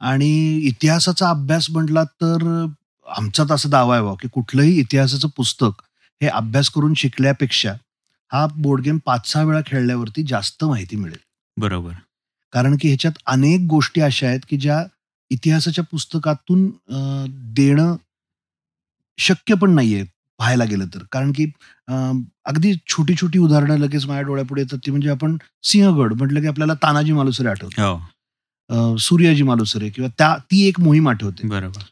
आणि इतिहासाचा अभ्यास म्हटला तर आमचा तर असा दावा आहे की कुठलंही इतिहासाचं पुस्तक हे अभ्यास करून शिकल्यापेक्षा हा बोर्ड गेम पाच सहा वेळा खेळल्यावरती जास्त माहिती मिळेल. बरोबर. कारण की ह्याच्यात अनेक गोष्टी अशा आहेत की ज्या इतिहासाच्या पुस्तकातून देणं शक्य पण नाहीये पाहायला गेलं तर. कारण की अगदी छोटी छोटी उदाहरणं लगेच माझ्या डोळ्यापुढे येतात. ती म्हणजे आपण सिंहगड म्हटलं की आपल्याला तानाजी मालुसरे आठवतं हो. सूर्याजी मालुसरे किंवा त्या ती एक मोहीम आठवते. बरोबर.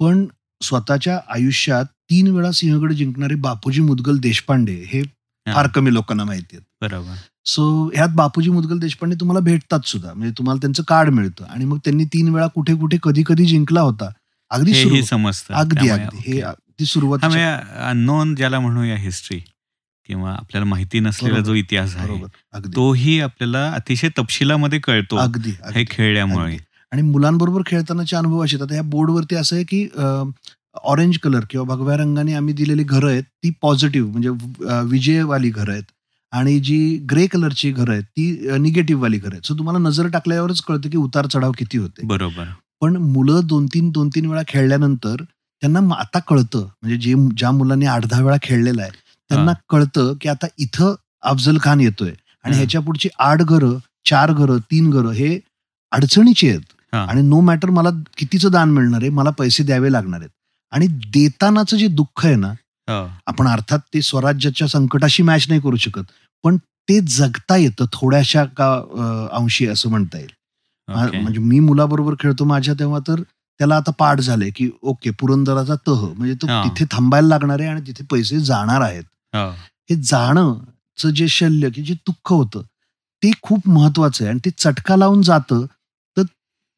पण स्वतःच्या आयुष्यात तीन वेळा सिंहगड जिंकणारे बापूजी मुदगल देशपांडे हे फार कमी लोकांना माहिती आहेत. बरोबर. सो ह्यात बापूजी मुदगल देशपांडे तुम्हाला भेटतात सुद्धा. म्हणजे तुम्हाला त्यांचं कार्ड मिळतं. आणि मग त्यांनी तीन वेळा कुठे कुठे कधी कधी जिंकला होता. अगदी समजतं. अगदी अगदी. हे अगदी सुरुवातीच्या अननोन ज्याला म्हणूया हिस्ट्री किंवा आपल्याला माहिती नसलेला जो इतिहास आहे तोही आपल्याला अतिशय तपशिलामध्ये कळतो अगदी हे खेळल्यामुळे. आणि मुलांबरोबर खेळतानाचे अनुभव असे येतात ह्या बोर्डवरती असं आहे की ऑरेंज कलर किंवा भगव्या रंगाने आम्ही दिलेली घरं आहेत ती पॉझिटिव्ह म्हणजे विजयवाली घरं आहेत. आणि जी ग्रे कलरची घरं आहेत ती निगेटिव्ह वाली घरं आहेत. सो तुम्हाला नजर टाकल्यावरच कळतं की उतार चढाव किती होते. बरोबर. पण मुलं दोन तीन दोन तीन वेळा खेळल्यानंतर त्यांना आता कळतं म्हणजे जे ज्या मुलांनी आठ दहा वेळा खेळलेला आहे त्यांना. कळतं की आता इथं अफजल खान येतोय आणि. ह्याच्या पुढची आठ घरं चार घरं तीन घरं हे अडचणीची आहेत. आणि नो मॅटर मला कितीचं दान मिळणार आहे मला पैसे द्यावे लागणार आहेत आणि देतानाचं जे दुःख आहे ना आपण अर्थात ते स्वराज्याच्या संकटाशी मॅच नाही करू शकत पण ते जगता येतं थोड्याशा का अंशी असं म्हणता येईल. म्हणजे मी मुलाबरोबर खेळतो माझ्या तेव्हा तर त्याला आता पाठ झालंय की ओके पुरंदराचा तह म्हणजे तो. तिथे थांबायला लागणार आहे आणि तिथे पैसे जाणार आहेत. हो, जाणंच जे शल्य की जे दुःख होतं ते खूप महत्वाचं आहे आणि ते चटका लावून जातं तर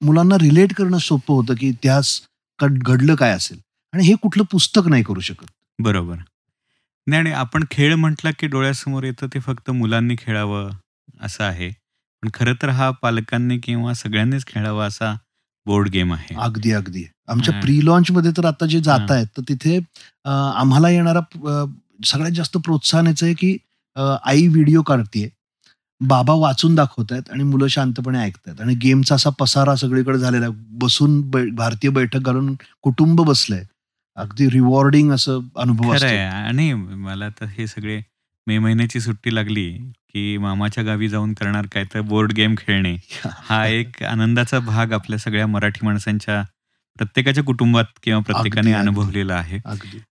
मुलांना रिलेट करणं सोपं होतं की इतिहास घडलं काय असेल? आणि हे कुठलं पुस्तक नाही करू शकत. बरोबर. नाही आणि आपण खेळ म्हटला की डोळ्यासमोर येतं ते फक्त मुलांनी खेळावं असं आहे. पण खरं तर हा पालकांनी किंवा सगळ्यांनीच खेळावा असा बोर्ड गेम आहे. अगदी अगदी. आमच्या. प्री लॉन्च मध्ये तर आता जे जात. आहेत तर तिथे आम्हाला येणारा सगळ्यात जास्त प्रोत्साहन याचं आहे की आई व्हिडिओ काढतीये बाबा वाचून दाखवत आहेत आणि मुलं शांतपणे ऐकतायत आणि गेमचा असा पसारा सगळीकडे झालेला आहे. बसून भारतीय बैठक घालून कुटुंब बसलंय. अगदी रिवॉर्डिंग असं अनुभव आणि मला तर हे सगळे मे महिन्याची सुट्टी लागली. की मामाच्या गावी जाऊन करणार काय तर बोर्ड गेम खेळणे. हा एक आनंदाचा भाग आपल्या सगळ्या मराठी माणसांच्या प्रत्येकाच्या कुटुंबात किंवा प्रत्येकाने. अनुभवलेला आहे.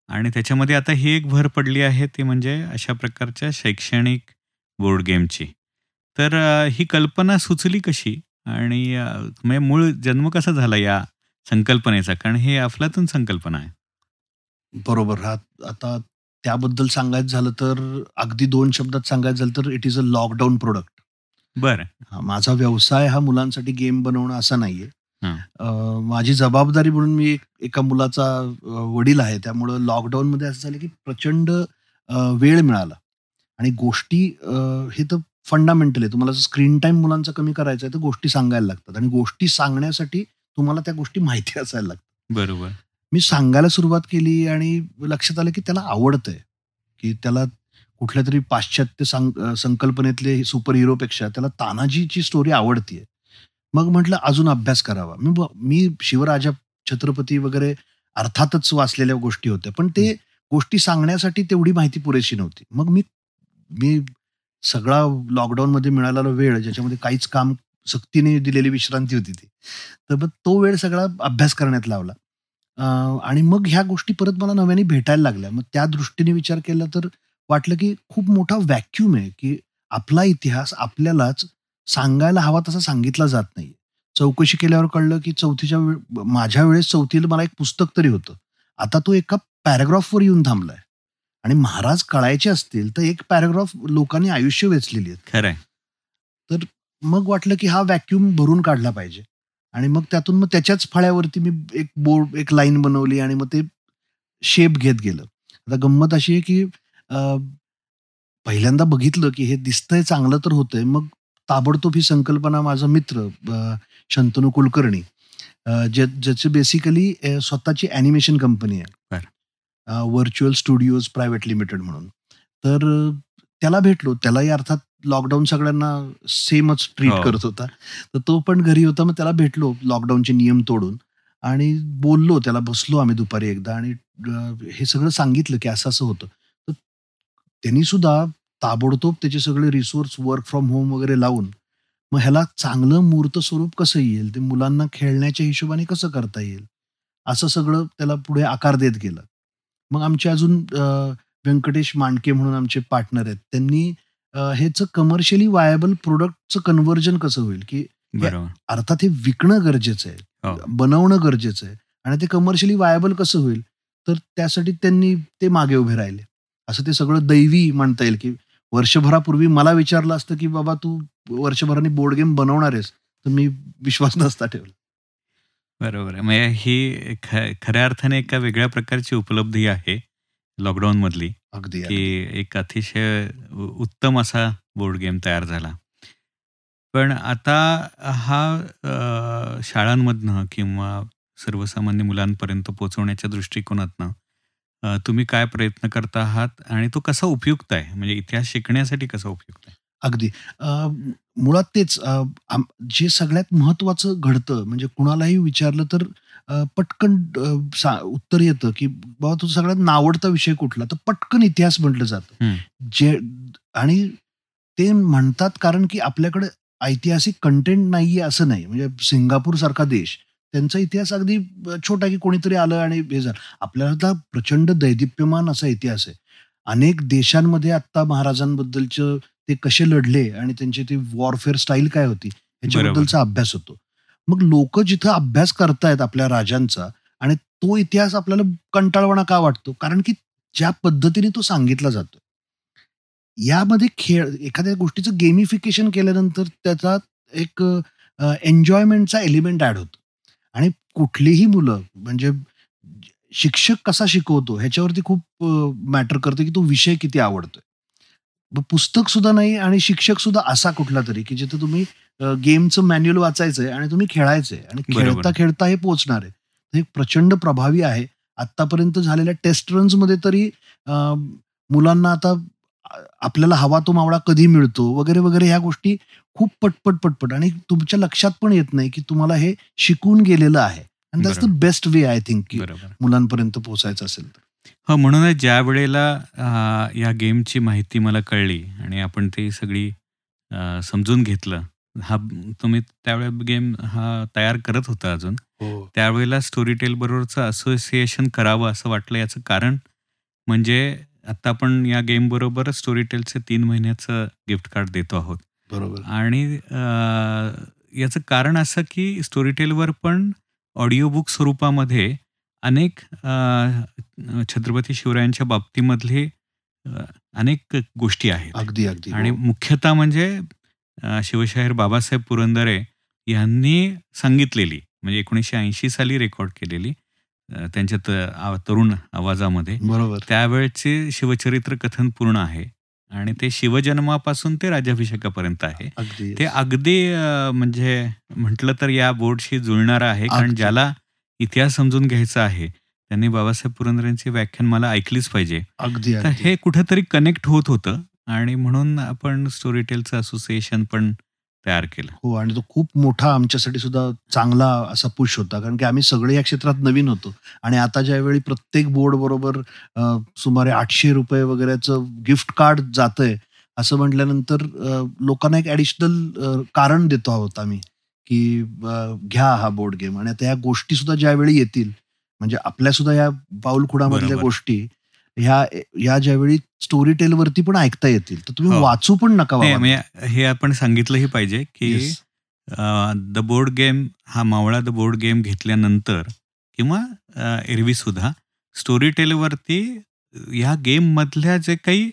आणि त्याच्यामध्ये आता ही एक भर पडली आहे ती म्हणजे अशा प्रकारच्या शैक्षणिक बोर्ड गेमची तर ही कल्पना सुचली कशी? आणि म्हणजे मूळ जन्म कसा झाला या संकल्पनेचा? कारण हे अफलातून संकल्पना आहे. बरोबर. हा आता त्याबद्दल सांगायचं झालं तर अगदी दोन शब्दात सांगायचं झालं तर it is a lockdown product बरं. माझा व्यवसाय हा मुलांसाठी गेम बनवणं असा नाहीये. हं. माझी जबाबदारी म्हणून मी एक- मुलाचा वडील आहे त्यामुळं लॉकडाऊन मध्ये असं झालं की प्रचंड वेळ मिळाला. आणि गोष्टी हे तर फंडामेंटल आहे. तुम्हाला स्क्रीन टाइम मुलांचा कमी करायचा आहे तर गोष्टी सांगायला लागतात. आणि गोष्टी सांगण्यासाठी तुम्हाला त्या गोष्टी माहिती असायला लागतात. बरोबर. मी सांगायला सुरुवात केली आणि लक्षात आलं की त्याला आवडतंय. की त्याला कुठल्या तरी पाश्चात्य संकल्पनेतले सुपर हिरोपेक्षा त्याला तानाजीची स्टोरी आवडतीये. मग म्हटलं अजून अभ्यास करावा. मी ब- मी शिवराजा छत्रपती वगैरे अर्थातच वाचलेल्या गोष्टी होत्या पण ते गोष्टी सांगण्यासाठी तेवढी माहिती पुरेशी नव्हती. मग मी मी सगळा लॉकडाऊन मध्ये मिळालेला वेळ ज्याच्यामध्ये काहीच काम सक्तीने दिलेली विश्रांती होती ती तर मग तो वेळ सगळा अभ्यास करण्यात लावला. आणि मग ह्या गोष्टी परत मला नव्याने भेटायला लागल्या. मग त्या दृष्टीने विचार केला तर वाटलं की खूप मोठा व्हॅक्यूम आहे की आपला इतिहास आपल्यालाच सांगायला हवा तसा सांगितला जात नाही चौकशी केल्यावर कळलं की चौथीच्या वेळ माझ्या वेळेस चौथीला मला एक पुस्तक तरी होतं. आता तो एका पॅराग्राफवर येऊन थांबलाय. आणि महाराज कळायचे असतील तर एक पॅराग्राफ लोकांनी आयुष्य वेचलेली आहेत. खरं आहे मग वाटलं की हा व्हॅक्यूम भरून काढला पाहिजे. आणि मग त्यातून मग त्याच्याच फळ्यावरती मी एक बोर्ड एक लाईन बनवली आणि मग ते शेप घेत गेलं. आता गंमत अशी आहे की पहिल्यांदा बघितलं की हे दिसतंय चांगलं तर होतंय. मग ताबडतोब ही संकल्पना माझा मित्र शंतनू कुलकर्णी ज्या ज्याची बेसिकली स्वतःची ॲनिमेशन कंपनी आहे. व्हर्च्युअल स्टुडिओज प्रायव्हेट लिमिटेड म्हणून. तर त्याला भेटलो. त्यालाही अर्थात लॉकडाऊन सगळ्यांना सेमच ट्रीट हो. करत होता. तर तो पण घरी होता मग त्याला भेटलो लॉकडाऊनचे नियम तोडून. आणि बोललो त्याला बसलो आम्ही दुपारी एकदा आणि हे सगळं सांगितलं की असं असं होतं. तर त्यांनी सुद्धा ताबडतोब त्याचे सगळे रिसोर्स वर्क फ्रॉम होम वगैरे लावून मग ह्याला चांगलं मूर्त स्वरूप कसं येईल? ते मुलांना खेळण्याच्या हिशोबाने कसं करता येईल? असं सगळं त्याला पुढे आकार देत गेलं. मग आमचे अजून व्यंकटेश मांडके म्हणून आमचे पार्टनर आहेत त्यांनी ह्याचं कमर्शियली वायबल प्रोडक्टचं कन्व्हर्जन कसं होईल? की अर्थात हे विकणं गरजेचं आहे. हो. बनवणं गरजेचं आहे. आणि ते कमर्शियली वायबल कसं होईल? तर त्यासाठी त्यांनी ते मागे उभे राहिले. असं ते सगळं दैवी म्हणता येईल की वर्षभरापूर्वी मला विचारलं असतं की बाबा तू वर्षभराने बोर्ड गेम बनवणार आहेस तर मी विश्वास नसता ठेवला. बरोबर आहे. म्हणजे ही खऱ्या अर्थाने एका वेगळ्या प्रकारची उपलब्धी आहे लॉकडाऊन मधली. अगदी की. एक अतिशय उत्तम असा बोर्ड गेम तयार झाला. पण आता हा शाळांमधनं किंवा सर्वसामान्य मुलांपर्यंत पोहोचवण्याच्या दृष्टिकोनातनं तुम्ही काय प्रयत्न करत आहात आणि तो कसा उपयुक्त आहे? म्हणजे इतिहास शिकण्यासाठी कसा उपयुक्त आहे? अगदी. मुळात तेच जे सगळ्यात महत्वाचं घडतं म्हणजे कुणालाही विचारलं तर पटकन उत्तर येतं की बाबा तुझा सगळ्यात नावडता विषय कुठला? तर पटकन इतिहास म्हटलं जातं. जे आणि ते म्हणतात कारण की आपल्याकडे ऐतिहासिक कंटेंट नाहीये असं नाही. म्हणजे सिंगापूर सारखा देश त्यांचा इतिहास अगदी छोटा की कोणीतरी आलं आणि हे झालं. आपल्याला प्रचंड दैदिप्यमान असा इतिहास आहे. अनेक देशांमध्ये आत्ता महाराजांबद्दलचं ते कसे लढले आणि त्यांची ती वॉरफेअर स्टाईल काय होती ह्याच्याबद्दलचा अभ्यास होतो. मग लोक जिथं अभ्यास करतायत आपल्या राजांचा आणि तो इतिहास आपल्याला कंटाळवाणा का वाटतो? कारण की ज्या पद्धतीने तो सांगितला जातो यामध्ये खेळ एखाद्या गोष्टीचं गेमिफिकेशन केल्यानंतर त्याचा एक एन्जॉयमेंटचा एलिमेंट ऍड होतो. आणि कुठलीही मुलं म्हणजे शिक्षक कसा शिकवतो ह्याच्यावरती खूप मॅटर करतं की तो विषय किती आवडतोय. पुस्तक सुद्धा नाही आणि शिक्षक सुद्धा असा कुठला तरी की जिथे तुम्ही गेमचं मॅन्युअल वाचायचंय आणि तुम्ही खेळायचंय आणि. खेळता खेळता हे पोहोचणार आहे. हे प्रचंड प्रभावी आहे. आतापर्यंत झालेल्या टेस्ट रन्समध्ये तरी मुलांना आता आपल्याला हवा तो मावळा कधी मिळतो वगैरे वगैरे ह्या गोष्टी खूप पटपट पटपट आणि तुमच्या लक्षात पण येत नाही की तुम्हाला हे शिकून गेलेलं आहे. आणि that's the. Best way I think मुलांपर्यंत पोहोचायचं असेल तर. हो म्हणूनच ज्या वेळेला या गेमची माहिती मला कळली आणि आपण ती सगळी समजून घेतलं हा तुम्ही त्यावेळेला गेम हा तयार करत होता अजून. त्यावेळेला स्टोरी टेल बरोबरचं असोसिएशन करावं असं वाटलं याचं कारण म्हणजे आता आपण या गेम बरोबर स्टोरी टेलचे तीन महिन्याचं गिफ्ट कार्ड देतो आहोत. बरोबर. आणि याचं कारण असं की स्टोरी टेलवर पण ऑडिओ बुक स्वरूपामध्ये अनेक छत्रपती शिवरायांच्या बाबतीमधले अनेक गोष्टी आहेत. अगदी अगदी. आणि हो. मुख्यतः म्हणजे शिवशाहीर बाबासाहेब पुरंदरे यांनी सांगितलेली म्हणजे एकोणीसशे ऐंशी साली रेकॉर्ड केलेली त्यांच्या तरुण आवाजामध्ये. बरोबर. त्यावेळचे शिवचरित्र कथन पूर्ण आहे आणि ते शिवजन्मापासून ते राज्याभिषेकापर्यंत आहे. ते अगदी म्हणजे म्हटलं तर या बोर्डशी जुळणारं आहे कारण. ज्याला इतिहास समजून घ्यायचा आहे त्यांनी बाबासाहेब पुरंदरेंचे व्याख्यान मला ऐकलीच पाहिजे. अगदी हे कुठेतरी कनेक्ट होत होतं. आणि म्हणून आपण स्टोरी टेलचं असोसिएशन पण तयार केलं. हो आणि तो खूप मोठा आमच्यासाठी सुद्धा चांगला असा पुश होता. कारण की आम्ही सगळे या क्षेत्रात नवीन होतो. आणि आता ज्यावेळी प्रत्येक बोर्ड बरोबर सुमारे आठशे रुपये वगैरेचं गिफ्ट कार्ड जातंय असं म्हटल्यानंतर लोकांना एक ऍडिशनल कारण देतो आहोत आम्ही. की घ्या हा बोर्ड गेम आणि आता या गोष्टी सुद्धा ज्यावेळी येतील म्हणजे आपल्या सुद्धा या पाऊलखुडामधल्या. गोष्टी ह्या या ज्यावेळी स्टोरी टेलवरती पण ऐकता येतील तर तुम्ही हो. वाचू पण नका. म्हणजे हे आपण सांगितलंही पाहिजे की. द बोर्ड गेम हा मावळा द बोर्ड गेम घेतल्यानंतर किंवा एरवी सुद्धा स्टोरी टेलवरती ह्या गेम मधल्या जे काही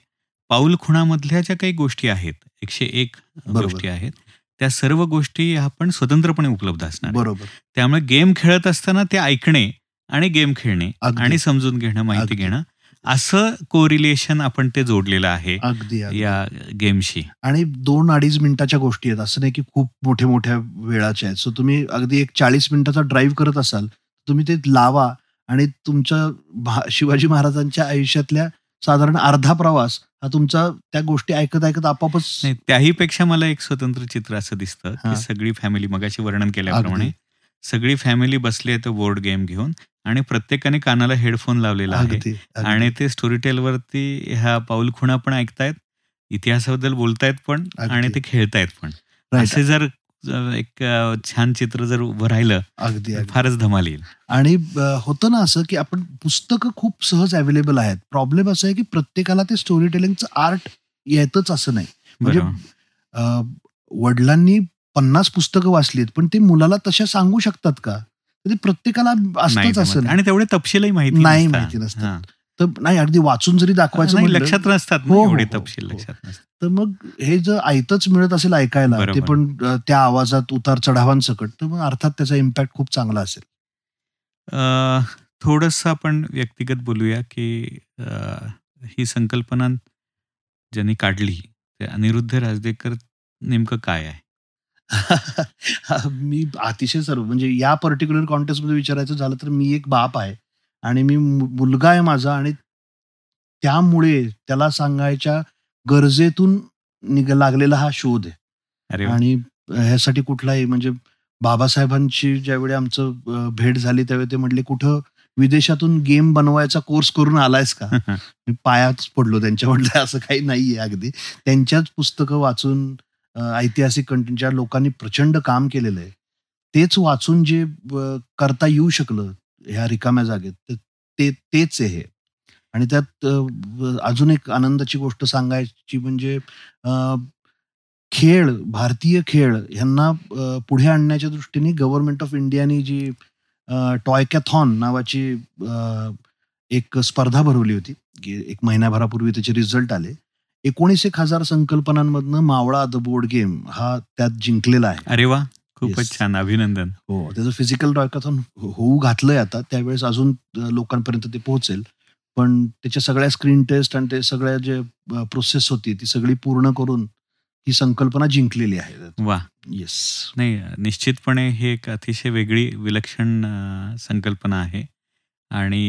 पाऊल खुणामधल्या ज्या काही गोष्टी आहेत एकशे एक. गोष्टी आहेत त्या सर्व गोष्टी आपण स्वतंत्रपणे उपलब्ध असणार. बरोबर त्यामुळे गेम खेळत असताना ते ऐकणे आणि गेम खेळणे. आणि समजून घेणं माहिती. घेणं असं कोरिलेशन आपण ते जोडलेलं आहे अगदी. या गेमशी आणि दोन अडीच मिनिटाच्या गोष्टी आहेत असं नाही की खूप मोठ्या मोठ्या वेळाच्या आहेत सो तुम्ही अगदी एक चाळीस मिनिटाचा ड्राईव्ह करत असाल तुम्ही ते लावा आणि तुमच्या शिवाजी महाराजांच्या आयुष्यातल्या साधारण अर्धा प्रवास हा तुमचा त्या गोष्टी ऐकत ऐकत आपापच त्याही पेक्षा मला एक स्वतंत्र चित्र असं दिसतं. की सगळी फॅमिली मगाशी वर्णन केल्याप्रमाणे. सगळी फॅमिली बसली आहे तो बोर्ड गेम घेऊन आणि प्रत्येकाने कानाला हेडफोन लावलेला आहे. आणि ते स्टोरी टेलवरती ह्या पाऊल खुणा पण ऐकतायत इतिहासाबद्दल बोलतायत पण. आणि ते खेळतायत पण. असे जर एक छान चित्र जर उभं राहिलं अगदी. फारच धमाल येईल आणि होतं ना असं की आपण पुस्तकं खूप सहज अवेलेबल आहेत प्रॉब्लेम असं आहे की प्रत्येकाला ते स्टोरी टेलिंगचं आर्ट येतच असं नाही म्हणजे वडिलांनी पन्नास पुस्तकं वाचलीत पण ते मुलाला तशा सांगू शकतात का ते प्रत्येकाला असतंच असं. आणि तेवढे तपशीलही माहिती नाही. माहिती नसतात. तर नाही अगदी वाचून जरी दाखवायचं लक्षात नसतात हो, हो, हो, तपशील. लक्षात तर मग हे जर आयतच मिळत असेल ऐकायला ते. पण त्या आवाजात उतार चढावांसकट तर मग अर्थात त्याचा इम्पॅक्ट खूप चांगला असेल थोडस आपण व्यक्तिगत बोलूया की ही संकल्पना ज्यांनी काढली ते अनिरुद्ध राजदेकर नेमकं काय आहे मी अतिशय सर्व म्हणजे या पर्टिक्युलर कॉन्टेस्टमध्ये विचारायचं झालं तर मी एक बाप आहे आणि मी मुलगा आहे माझा आणि त्यामुळे त्याला सांगायच्या गरजेतून निघ लागलेला हा शोध आहे. आणि ह्यासाठी कुठलाही म्हणजे बाबासाहेबांची ज्यावेळी आमचं भेट झाली त्यावेळी ते म्हटले कुठं विदेशातून गेम बनवायचा कोर्स करून आलायस का? मी पायाच पडलो त्यांच्या म्हटलं असं काही नाहीये अगदी. त्यांच्याच पुस्तकं वाचून ऐतिहासिक कंटेंट ज्या लोकांनी प्रचंड काम केलेलं आहे तेच वाचून जे करता येऊ शकलं ह्या रिकाम्या जागेत ते तेच आहे आणि त्यात अजून एक आनंदाची गोष्ट सांगायची म्हणजे खेळ भारतीय खेळ ह्यांना पुढे आणण्याच्या दृष्टीने गव्हर्नमेंट ऑफ इंडियाने जी टॉयकॅथॉन नावाची एक स्पर्धा भरवली होती की एक महिन्याभरापूर्वी त्याचे रिझल्ट आले. एकोणीस एक हजार संकल्पनांमधनं मावळा द बोर्ड गेम हा त्यात जिंकलेला आहे. अरे वा खूपच. छान अभिनंदन. हो त्याचं फिजिकल टॉयकॅथॉन होऊ घातलंय आता त्यावेळेस अजून लोकांपर्यंत ते पोहोचेल. पण त्याच्या सगळ्या स्क्रीन टेस्ट आणि ते सगळ्या जे प्रोसेस होती ती सगळी पूर्ण करून ही संकल्पना जिंकलेली आहे. वा. येस नाही निश्चितपणे ही एक अतिशय वेगळी विलक्षण संकल्पना आहे. आणि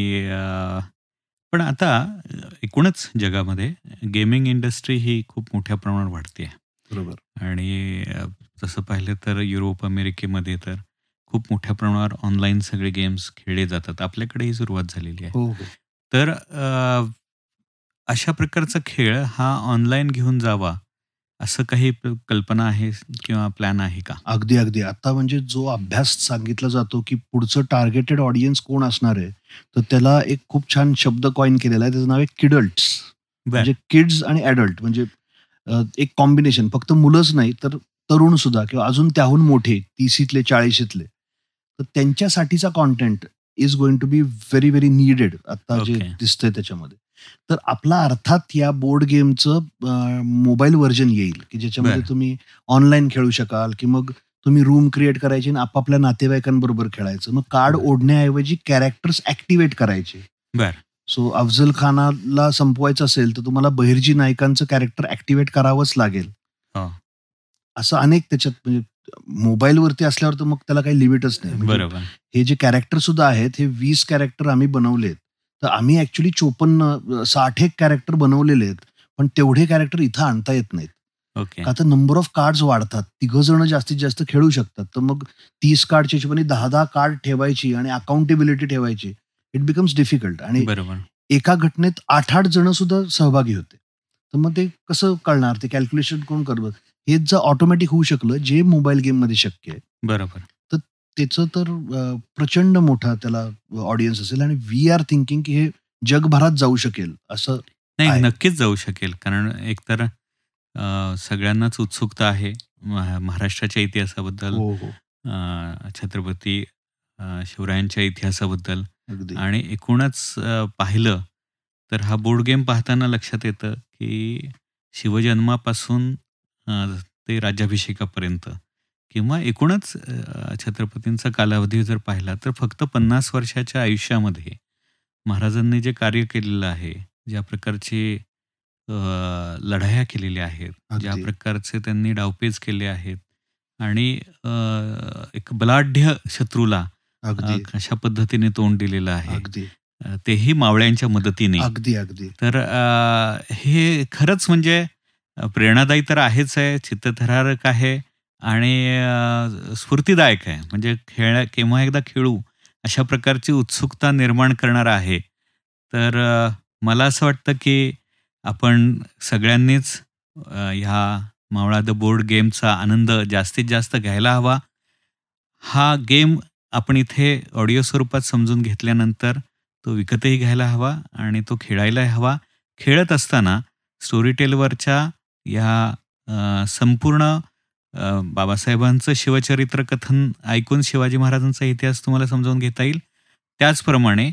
पण आता एकूणच जगामध्ये गेमिंग इंडस्ट्री ही खूप मोठ्या प्रमाणावर वाढते बरोबर. आणि तसं पाहिलं तर युरोप अमेरिकेमध्ये तर खूप मोठ्या प्रमाणावर ऑनलाईन सगळे गेम्स खेळले जातात. आपल्याकडेही सुरुवात झालेली आहे. हो हो. तर अशा प्रकारचा खेळ हा ऑनलाईन घेऊन जावा असं काही कल्पना आहे किंवा प्लॅन आहे का? अगदी अगदी. आता म्हणजे जो अभ्यास सांगितला जातो की पुढचं टार्गेटेड ऑडियन्स कोण असणार आहे तर त्याला एक खूप छान शब्द कॉइन केलेला आहे. त्याचं नाव आहे किडल्ट्स म्हणजे किड्स आणि ॲडल्ट म्हणजे एक कॉम्बिनेशन फक्त मुलंच नाही तर तरुण सुद्धा किंवा अजून त्याहून मोठे तीसीतले चाळीशीतले तर त्यांच्यासाठीचा content is going to be very very needed आता जे. दिसतंय त्याच्यामध्ये. तर आपला अर्थात या बोर्ड गेमचं मोबाईल व्हर्जन येईल की ज्याच्यामध्ये. तुम्ही ऑनलाईन खेळू शकाल की मग तुम्ही रूम क्रिएट करायची आणि आपापल्या नातेवाईकांबरोबर खेळायचं. मग कार्ड. ओढण्याऐवजी कॅरेक्टर्स ऍक्टिव्हेट करायचे. बर. सो अफजल खानाला संपवायचं असेल तर तुम्हाला बहिर्जी नायकांचं कॅरेक्टर ऍक्टिव्हेट करावंच लागेल. असं अनेक त्याच्यात म्हणजे मोबाईलवरती असल्यावर तर मग त्याला काही लिमिटच नाही. म्हणजे बरोबर. हे जे कॅरेक्टर सुद्धा आहेत हे वीस कॅरेक्टर आम्ही बनवलेत. तर आम्ही ऍक्च्युली चोपन्न साठ एक कॅरेक्टर बनवलेले आहेत पण तेवढे कॅरेक्टर इथं आणता येत नाहीत. ओके तर नंबर ऑफ कार्ड्स वाढतात. तिघ जण जास्तीत जास्त खेळू शकतात. तर मग तीस कार्डच्या हिशोबाने दहा दहा कार्ड ठेवायची आणि अकाउंटेबिलिटी ठेवायची. इट बिकम्स डिफिकल्ट आणि बरोबर. एका घटनेत आठ आठ जण सुद्धा सहभागी होते. तर मग ते कसं कळणार? ते कॅल्क्युलेशन कोण करत? हेच जर ऑटोमॅटिक होऊ शकलं जे मोबाईल गेममध्ये शक्य आहे. बरोबर. त्याचं तर प्रचंड मोठा त्याला ऑडियन्स असेल आणि वी आर थिंकिंग की हे जगभरात जाऊ शकेल असं नाही. नक्कीच जाऊ शकेल. कारण एकतर सगळ्यांनाच उत्सुकता आहे महा- महाराष्ट्राच्या इतिहासाबद्दल हो हो. छत्रपती शिवरायांच्या इतिहासाबद्दल. आणि एकूणच पाहिलं तर हा बोर्ड गेम पाहताना लक्षात येतं की शिवजन्मापासून ते राज्याभिषेकापर्यंत. किंवा एकूणच छत्रपतींचा कालावधी जर पाहिला तर फक्त पन्नास वर्षाच्या आयुष्यामध्ये महाराजांनी जे कार्य केलेलं आहे ज्या प्रकारचे लढाया केलेल्या आहेत ज्या. प्रकारचे त्यांनी डावपेच केले आहेत आणि एक बलाढ्य शत्रूला अ, अगदी. कशा पद्धतीने तोंड दिलेलं आहे तेही मावळ्यांच्या मदतीने. अगदी अगदी. तर हे खरंच म्हणजे प्रेरणादायी तर आहेच आहे चित्तथरारक आहे आणि स्फूर्तीदायक आहे. म्हणजे खेळ केव्हा एकदा खेळू अशा प्रकारची उत्सुकता निर्माण करणार आहे. तर मला असं वाटतं की आपण सगळ्यांनीच ह्या मावळा द बोर्ड गेमचा आनंद जास्तीत जास्त घ्यायला हवा. हा गेम आपण इथे ऑडिओ स्वरूपात समजून घेतल्यानंतर तो विकतही घ्यायला हवा आणि तो खेळायला हवा. खेळत असताना स्टोरीटेलवरच्या ह्या संपूर्ण बाबासाहेबांचं शिवचरित्र कथन ऐकून शिवाजी महाराजांचा इतिहास तुम्हाला समजावून घेता येईल. त्याचप्रमाणे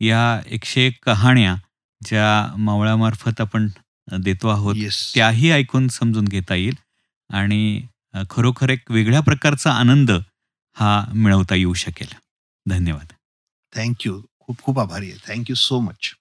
या एकशे एक कहाण्या ज्या मावळामार्फत आपण देतो आहोत येस त्याही ऐकून समजून घेता येईल आणि खरोखर एक वेगळ्या प्रकारचा आनंद हा मिळवता येऊ शकेल. धन्यवाद. थँक्यू खूप खूप आभारी आहे. Thank you so much